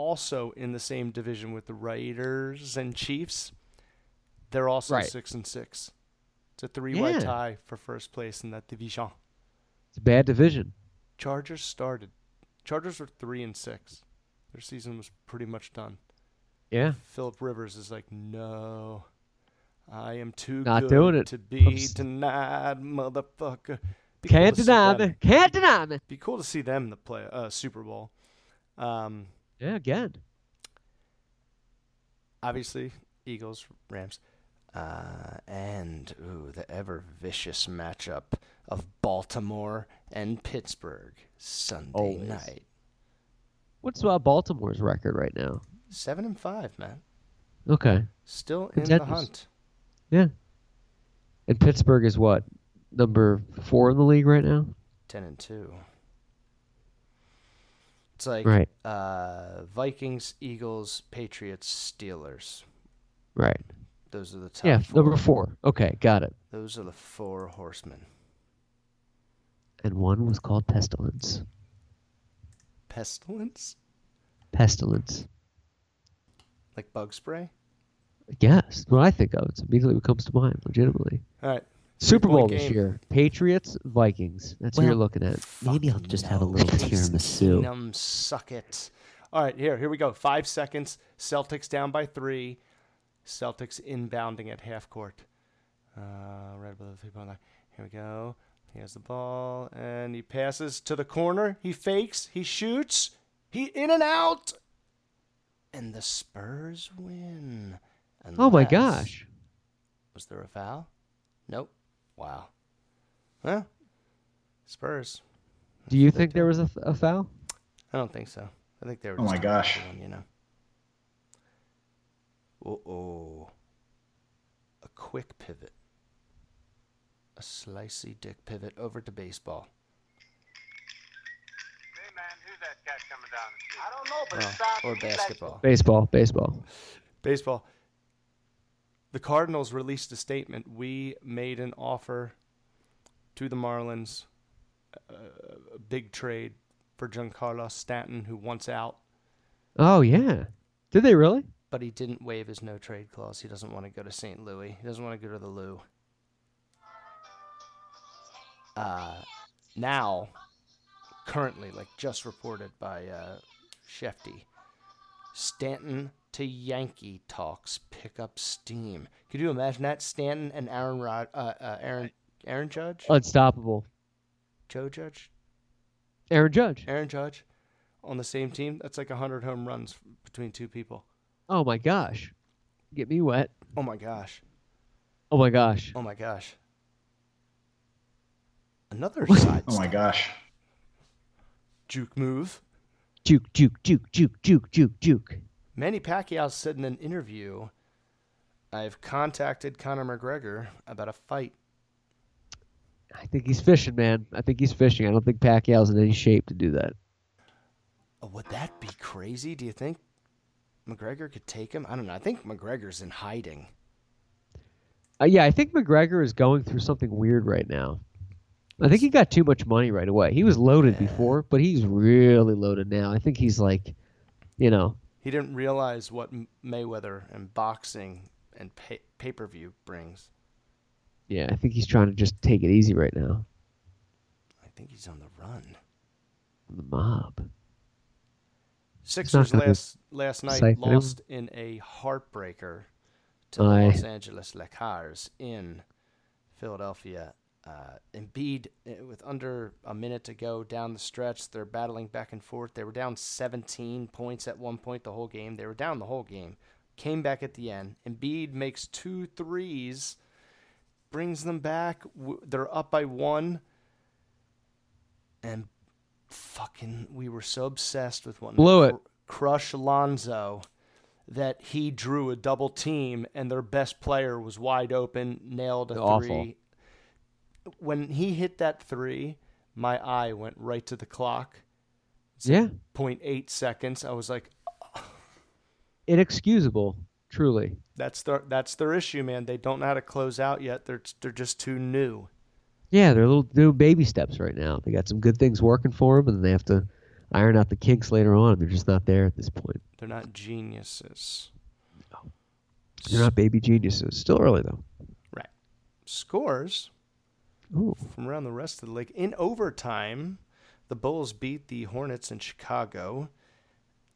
also in the same division with the Raiders and Chiefs. They're also Right. six and six. It's a three-way Yeah. tie for first place in that division. It's a bad division. Chargers started. Chargers were three and six. Their season was pretty much done. Yeah. Philip Rivers is like, no, I am too Not good doing it. to be denied, motherfucker. Be Can't see deny me. Can't deny me. Be cool to see them in the play uh, Super Bowl. Um, Yeah, again. obviously, Eagles, Rams, uh, and ooh, the ever vicious matchup of Baltimore and Pittsburgh Sunday Always. night. What's uh, Baltimore's record right now? Seven and five, man. Okay. Still in the hunt. Yeah. And Pittsburgh is what? Number four in the league right now? Ten and two. It's like Right. uh, Vikings, Eagles, Patriots, Steelers. Right. Those are the top Yeah, four. number four. Okay, got it. Those are the four horsemen. And one was called Pestilence. Pestilence? Pestilence. Like bug spray? Yes, what I think of. It's immediately what comes to mind, legitimately. All right. Super Three-point Bowl this year. Patriots, Vikings. That's who you're looking at. Maybe I'll Fucking just have a little Case tiramisu. Keenum, suck it. All right, here, here we go. Five seconds. Celtics down by three. Celtics inbounding at half court. Uh, right below the three point line. Here we go. He has the ball and he passes to the corner. He fakes. He shoots. He in and out. And the Spurs win. Oh my gosh. Was there a foul? Nope. Wow. Well, Spurs. Do you That's what they think there was a, a foul? I don't think so. I think they were. Oh my gosh. everyone, you know. Oh, oh. A quick pivot. A slicey dick pivot over to baseball. Hey man, who's that cat coming down I don't oh, the street? Well, or basketball. Baseball, baseball. Baseball. The Cardinals released a statement. We made an offer to the Marlins, uh, a big trade for Giancarlo Stanton, who wants out, Oh yeah. Did they really? but he didn't waive his no trade clause. He doesn't want to go to St. Louis. He doesn't want to go to the Lou. Uh, now, currently, like just reported by uh, Shefty, Stanton to Yankee talks pick up steam. Could you imagine that? Stanton and Aaron Rod, uh, uh, Aaron, Aaron Judge, Unstoppable. Joe Judge, Aaron Judge. Aaron Judge, on the same team. That's like hundred home runs between two people. Oh my gosh. Get me wet. Oh my gosh. Oh my gosh. Oh my gosh. Another side Oh my gosh. juke move. Juke, juke, juke, juke, juke, juke, juke. Manny Pacquiao said in an interview, "I've contacted Conor McGregor about a fight." I think he's fishing, man. I think he's fishing. I don't think Pacquiao's in any shape to do that. Oh, would that be crazy? Do you think McGregor could take him? I don't know. I think McGregor's in hiding. Uh, yeah, I think McGregor is going through something weird right now. I think he got too much money right away. He was loaded before, but he's really loaded now. I think he's like, you know, He didn't realize what Mayweather and boxing and pay- pay-per-view brings. yeah, I think he's trying to just take it easy right now. I think he's on the run. The mob. Sixers last last night lost in a heartbreaker to the Aye. Los Angeles Lakers in Philadelphia. Uh, Embiid, uh, with under a minute to go down the stretch, they're battling back and forth. They were down 17 points at one point the whole game. They were down the whole game. Came back at the end. Embiid makes two threes, brings them back. They're up by one. And fucking, we were so obsessed with one. Blew it. Crush Lonzo that he drew a double team and their best player was wide open, nailed a Awful. three. When he hit that three, my eye went right to the clock. Yeah, 0.8 seconds. I was like, inexcusable, truly. that's their that's their issue, man. They don't know how to close out yet. They're they're just too new. Yeah, they're little doing baby steps right now. They got some good things working for them, and they have to iron out the kinks later on. They're just not there at this point. They're not geniuses. No. They're not baby geniuses. Still early though. Right. Scores Ooh. from around the rest of the league. In overtime, the Bulls beat the Hornets in Chicago.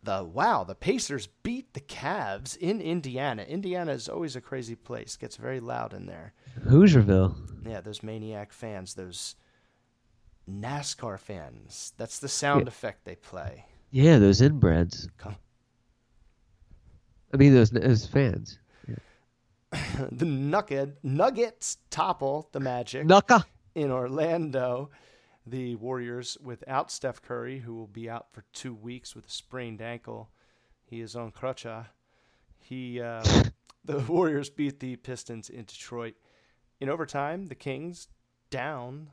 The wow, the Pacers beat the Cavs in Indiana. Indiana is always a crazy place. Gets very loud in there. Hoosierville. Yeah, those maniac fans, those NASCAR fans. That's the sound Yeah. effect they play. Yeah, those inbreds. Come. I mean, those those fans. the Nugget Nuggets topple the Magic. Nucka. in Orlando. The Warriors without Steph Curry, who will be out for two weeks with a sprained ankle. He is on crutcha. He, uh, the Warriors beat the Pistons in Detroit. In overtime, the Kings down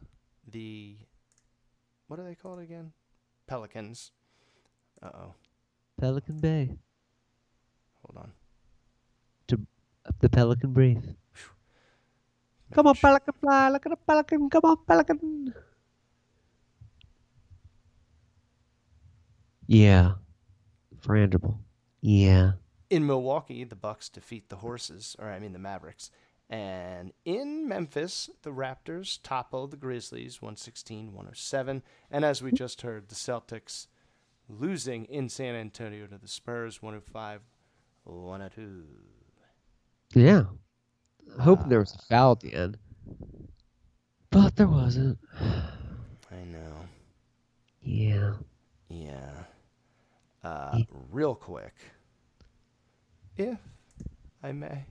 the, what do they call it again? Pelicans. Uh oh. Pelican Bay. Hold on. The Pelican Brief. Come on, Pelican fly. Look at the Pelican. Come on, Pelican. Yeah. Frangible. Yeah. In Milwaukee, the Bucks defeat the Horses, or I mean the Mavericks. And in Memphis, the Raptors topple the Grizzlies 116-107. And as we just heard, the Celtics losing in San Antonio to the Spurs 105-102. Yeah. Hoping there was a foul at the end. But there wasn't. I know. Yeah. Yeah. Uh, real quick, if I may.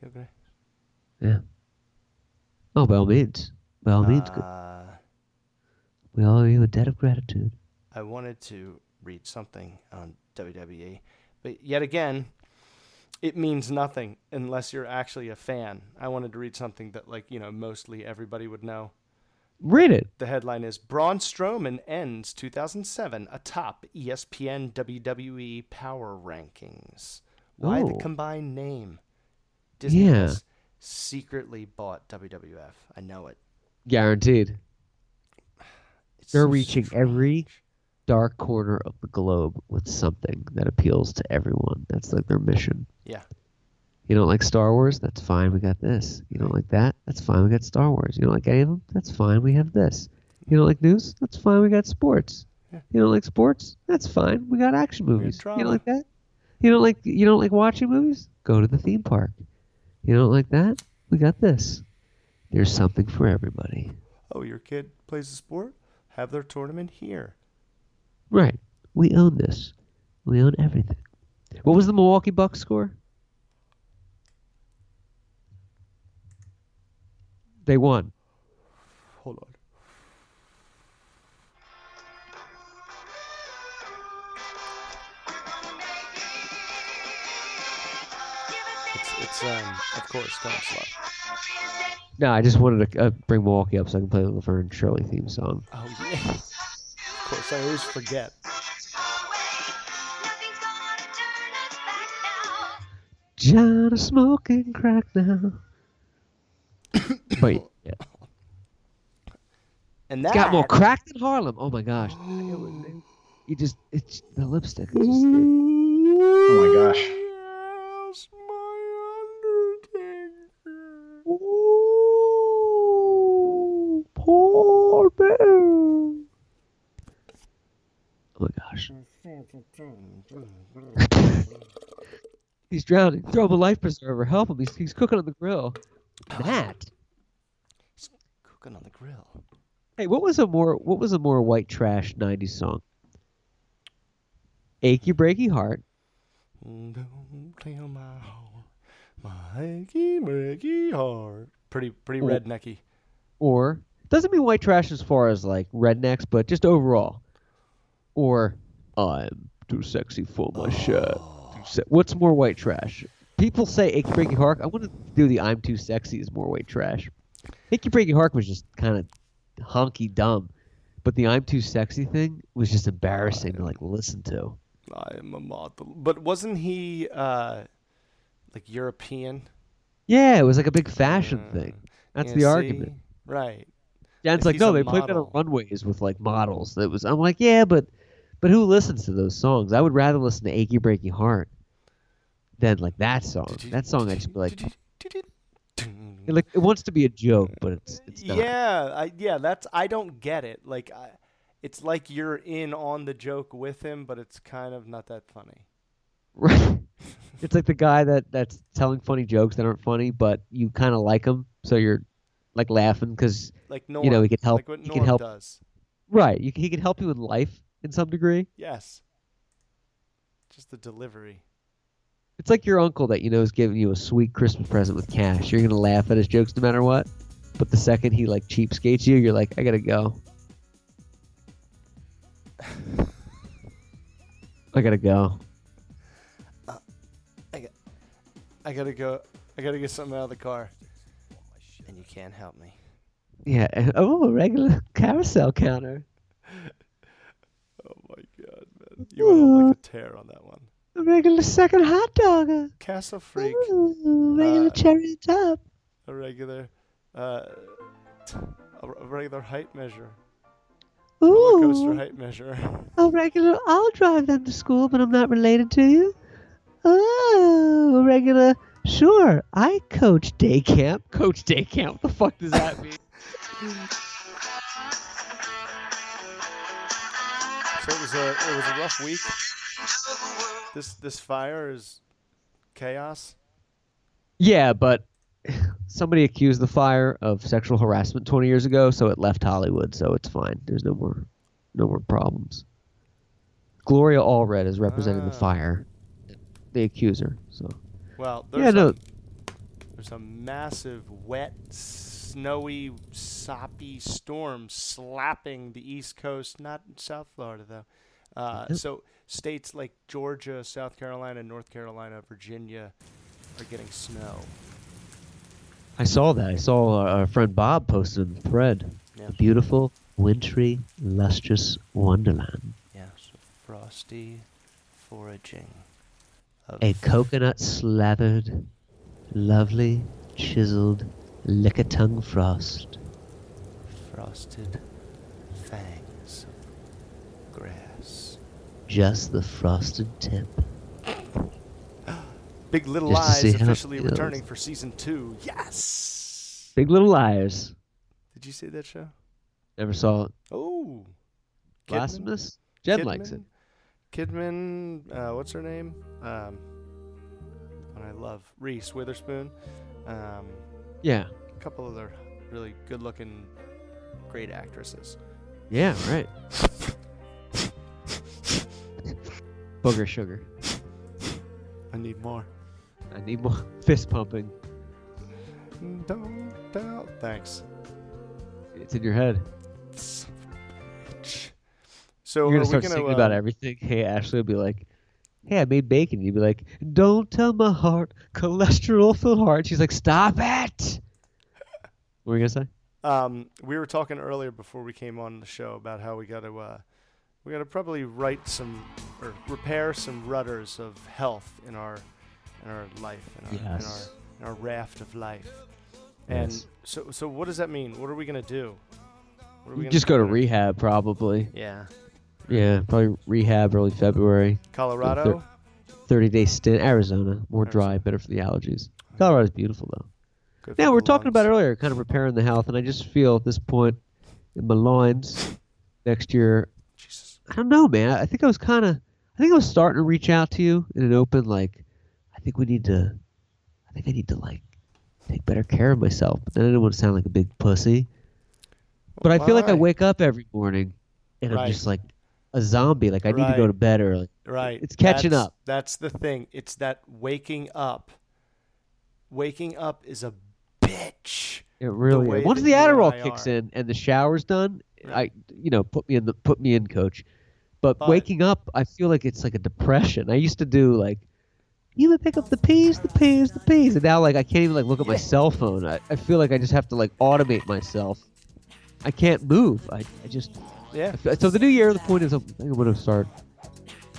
You agree? Yeah. Oh, by all means. By all means. good. Uh, We owe you a debt of gratitude. I wanted to read something on WWE, but yet again, it means nothing unless you're actually a fan. I wanted to read something that, like, you know, mostly everybody would know. Read it. The headline is Braun Strowman ends 2007 atop ESPN WWE Power Rankings. Why the Oh. combined name? Disney Yeah. has secretly bought WWF. I know it. Guaranteed. It's They're so reaching strange. every dark corner of the globe with something that appeals to everyone. That's like their mission. Yeah. You don't like Star Wars? That's fine. We got this. You don't like that? That's fine. We got Star Wars. You don't like any of them? That's fine. We have this. You don't like news? That's fine. We got sports. Yeah. You don't like sports? That's fine. We got action movies. You don't like that? You don't like you don't like watching movies? Go to the theme park. You don't like that? We got this. There's something for everybody. Oh, your kid plays a sport? Have their tournament here. Right. We own this. We own everything. What was the Milwaukee Bucks score? They won. Hold on. It's, it's um, of course, Don't Slow. No, I just wanted to uh, bring Milwaukee up so I can play the Laverne Shirley theme song. Oh, yeah. Of course, I always forget. Jon is smoking crack now. Wait. yeah. And that got more crack than Harlem. Oh my gosh. You just it's the lipstick. It's just, Oh my gosh. Yes, my Undertaker. Ooh, Paul Bear. Oh my gosh. He's drowning. Throw him a life preserver. Help him. He's, he's cooking on the grill. Matt. Cooking on the grill. Hey, what was a more what was a more white trash '90s song? "Achy Breaky Heart" Don't tell my heart, my achy breaky heart. Pretty, pretty Oh. rednecky. or doesn't mean white trash as far as like rednecks, but just overall. Or I'm too sexy for my shirt. Se- What's more white trash? People say "Achy Breaky Heart." I want to do the "I'm too sexy" is more white trash. "Achy Breaky Heart" was just kind of honky dumb, but the "I'm too sexy" thing was just embarrassing to like listen to. I am a model. But wasn't he uh, like European? Yeah, it was like a big fashion Uh, thing. That's Yeah, the see? argument. Right. Jan's If like, no, they played that on model. runways with like models. That was, I'm like, yeah, but, but who listens to those songs? I would rather listen to "Achy Breaky Heart" than like that song. That song, I just be like, it, like it wants to be a joke, but it's it's not. Yeah, I, yeah. That's I don't get it. Like, I, it's like you're in on the joke with him, but it's kind of not that funny. Right. it's like the guy that that's telling funny jokes that aren't funny, but you kind of like him, so you're like laughing because Like Norm. you know he can help. Like what he can help. does. Right. You, he can help you in life in some degree. Yes. Just the delivery. It's like your uncle that you know is giving you a sweet Christmas present with cash. You're gonna laugh at his jokes no matter what. But the second he like cheapskates you, you're like, I gotta go. I gotta go. Uh, I gotta go. I gotta get something out of the car. And you can't help me. Yeah. Oh, a regular carousel counter. Oh my god, man. You went on like a tear on that one. A regular second hot dog. Castle Freak. Ooh, regular Uh, cherry top. A regular, uh, t- a regular height measure. Roller coaster Ooh, height measure. a regular. I'll drive them to school, but I'm not related to you. Oh, a regular. Sure, I coach day camp. Coach day camp. What the fuck does that mean? It was a it was a rough week. This this fire is chaos. Yeah, but somebody accused the fire of sexual harassment 20 years ago, so it left Hollywood, so it's fine. There's no more no more problems. Gloria Allred is representing the Ah. fire, the accuser. So Well, there's yeah, a, no, there's a massive wet, snowy, soppy storm slapping the East Coast, not South Florida though. Uh, Yep. so states like Georgia, South Carolina, North Carolina, Virginia are getting snow. I saw that. I saw uh, our friend Bob posted in the thread. Yeah. Beautiful, wintry, lustrous wonderland. Yes, frosty foraging. A coconut slathered, lovely, chiseled, lick-a-tongue frost. frosted fangs of grass. Just the frosted tip. Big Little Just Lies see how it officially returning for season two. Yes. Big Little Liars. Did you see that show? Never saw it. Oh. Blasphemous. Jen likes it. Kidman, uh, what's her name? Um, I love, Reese Witherspoon. Um, Yeah. a couple other really good-looking, great actresses. Yeah. Right. Booger sugar. I need more. I need more fist pumping. Don't doubt. Thanks. It's in your head. So You're gonna start we gonna, singing about uh, everything. Hey, Ashley will be like, "Hey, I made bacon." You'd be like, "Don't tell my heart, cholesterol-filled heart." She's like, "Stop it." What were you gonna say? Um, we were talking earlier before we came on the show about how we got to uh, we got to probably write some or repair some rudders of health in our in our life in our Yes. in our, in our raft of life. And Yes. so so what does that mean? What are we gonna do? What are we You gonna just go to rehab, probably. Yeah, Yeah, probably rehab early February. Colorado. 30 day stint. Arizona, more dry, better for the allergies. Colorado's beautiful though. Good we were talking about earlier, kind of repairing the health, and I just feel at this point in my loins next year. Jesus. I don't know, man. I think I was kind of, I think I was starting to reach out to you in an open, like, I think we need to, I think I need to like take better care of myself. But then I didn't want to sound like a big pussy. But I feel like I wake up every morning and Right. I'm just like a zombie. Like I need to go to bed early. Right. It's catching That's- up. That's the thing. It's that waking up. Waking up is a bitch. It really is. Once the Adderall kicks in and the shower's done, Right. I you know put me in the put me in, coach. But, But- waking up, I feel like it's like a depression. I used to do like, you would pick up the peas, the peas, the peas, and now like I can't even like look at my cell phone. I, I feel like I just have to like automate myself. I can't move. I, I just Yeah. so the new year. The point is I'm, I'm going to start,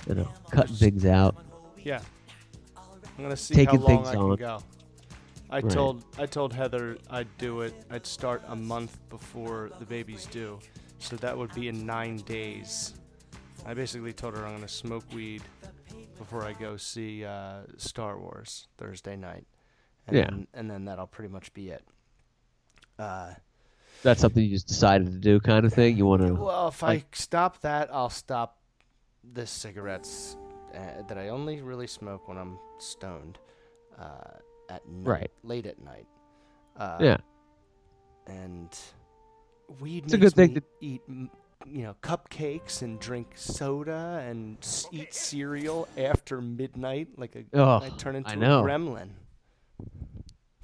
you know, cutting things out. Yeah. I'm gonna see Taking how long things I on. can go. I Right. told I told Heather I'd do it. I'd start a month before the baby's due, so that would be in nine days. I basically told her I'm gonna smoke weed before I go see uh, Star Wars Thursday night, and Yeah. then, and then that'll pretty much be it. Uh, That's something you just decided to do, kind of thing. You want to. well, if I stop that, I'll stop the cigarettes uh, that I only really smoke when I'm stoned uh, at night, Right. late at night. Uh, Yeah. and weed It's a good thing me to- eat, you know, cupcakes and drink soda and eat cereal after midnight, like a Oh, I turn into I a gremlin.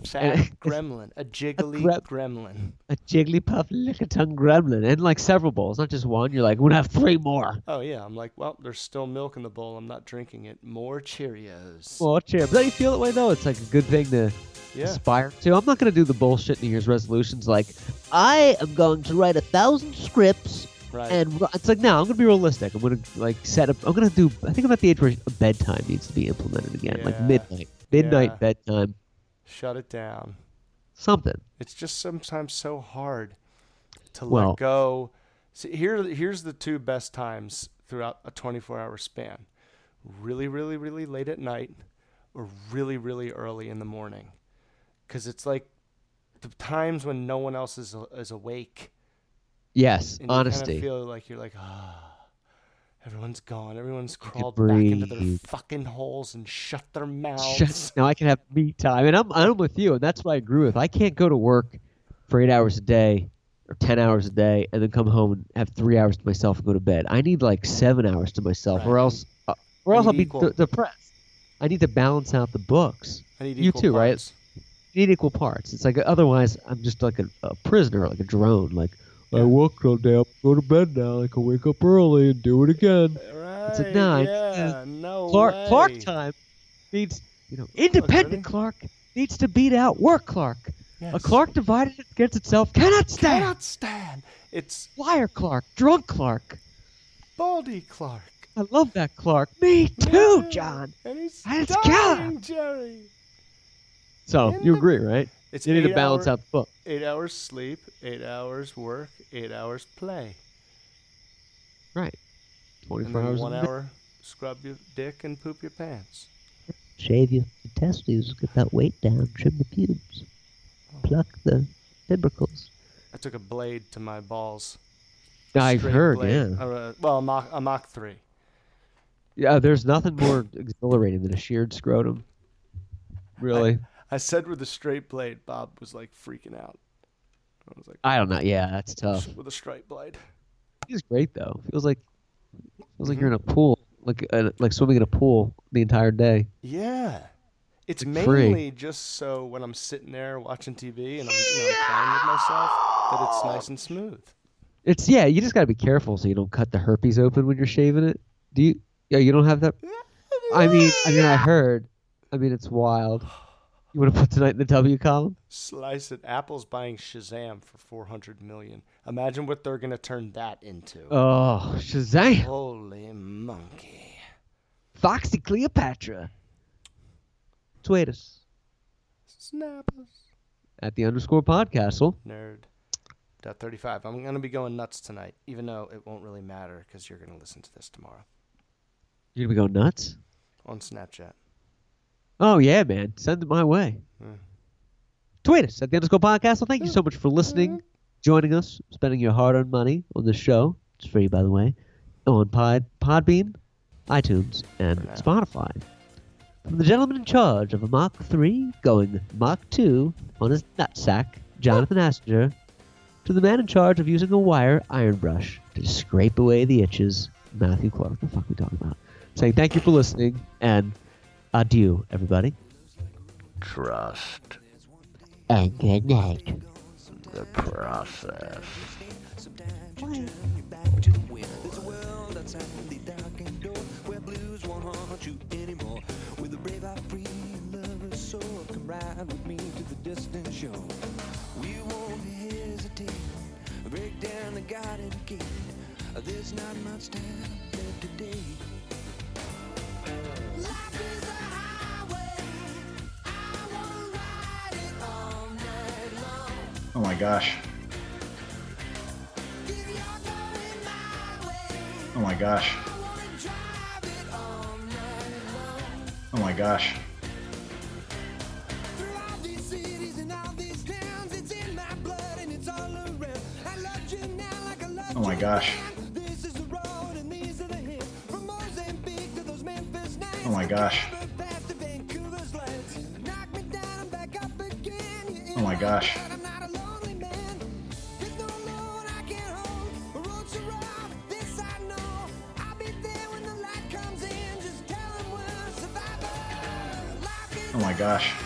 Sad gremlin, a jiggly grem- gremlin. a Jigglypuff lick-a-tongue gremlin and like several bowls, not just one. You're like, I'm gonna have three more. Oh yeah, I'm like, well, there's still milk in the bowl. I'm not drinking it. More Cheerios. Well, cheer. But don't you feel that way though? It's like a good thing to yeah, aspire to. I'm not gonna do the bullshit New Year's resolutions like I am going to write a thousand scripts right. and it's like no, I'm gonna be realistic. I'm gonna like set up. I'm gonna do. I think I'm at the age where bedtime needs to be implemented again, like midnight, midnight Yeah. bedtime, Shut it down. something. It's just sometimes so hard to Well- let go. See, here, here's the two best times throughout a 24-hour span: really, really, really late at night, or really, really early in the morning. Because it's like the times when no one else is is awake. Yes, honesty. You kind of feel like you're like, ah, everyone's gone. Everyone's crawled back into their fucking holes and shut their mouths. Shut, now I can have me time, and I'm I'm with you, and that's what I agree with. I can't go to work for eight hours a day or ten hours a day, and then come home and have three hours to myself and go to bed. I need like seven hours to myself, or else, uh, or else I'll be de- depressed. I need to balance out the books. I need You equal too, right? You need equal parts. It's like otherwise, I'm just like a, a prisoner, like a drone. Like I Yeah. worked all day, I'm go to bed now. I can wake up early and do it again. Right. like, nah, I- yeah. No Clark way. Clark time needs, you know, independent ready? Clark needs to beat out work Clark. Yes. A Clark divided against itself cannot stand. cannot stand. It's Liar Clark, drunk Clark. Baldy Clark. I love that Clark. Me too, John. And he's Let's dying. Jerry. So In you agree, right? It's You need to balance hour- out the book. Eight hours sleep, eight hours work, eight hours play, Right. 24 then hours. one hour scrub your dick and poop your pants. Shave your testes, get that weight down, trim the pubes, pluck the fibricles. I took a blade to my balls. I've heard, blade. yeah. Uh, well, a Mach, a Mach 3. Yeah, there's nothing more exhilarating than a sheared scrotum. Really? I said with a straight blade, Bob was like freaking out. I was like, I don't know. Yeah, that's tough. with a straight blade. He's great though. Feels like feels like you're in a pool, like uh, like swimming in a pool the entire day. Yeah. It's Like free. mainly just so when I'm sitting there watching TV and I'm, you know, playing with myself that it's nice and smooth. It's yeah. You just gotta be careful so you don't cut the herpes open when you're shaving it. Do you? Yeah, you don't have that. I mean, I mean, I heard. I mean, it's wild. You want to put tonight in the W column? Slice it. Apple's buying Shazam for 400 million. Imagine what they're going to turn that into. Oh, Shazam! Holy monkey. Foxy Cleopatra. Tweet us Snappers. at the underscore podcastle. Nerd. Dot 35. I'm going to be going nuts tonight, even though it won't really matter because you're going to listen to this tomorrow You're gonna be going nuts. on Snapchat. Oh yeah, man. Send it my way. Hmm. Tweet us at the underscore podcast. Well, thank you so much for listening, joining us, spending your hard-earned money on this show. It's free, by the way, on Pod, Podbean, iTunes, and. Spotify. From the gentleman in charge of a Mach 3 going Mach 2 on his nutsack, Jonathan Astinger, to the man in charge of using a wire iron brush to scrape away the itches, Matthew Clark. What the fuck are we talking about? Saying thank you for listening and adieu, everybody. Trust And good night. the process. With a brave, I free lover's soul, come ride with me to the distant shore. We won't hesitate, break down the garden gate. There's not much time left today. Life is Oh my gosh. Oh my gosh. Oh my gosh. Oh my gosh. Cities and all these towns, it's gosh.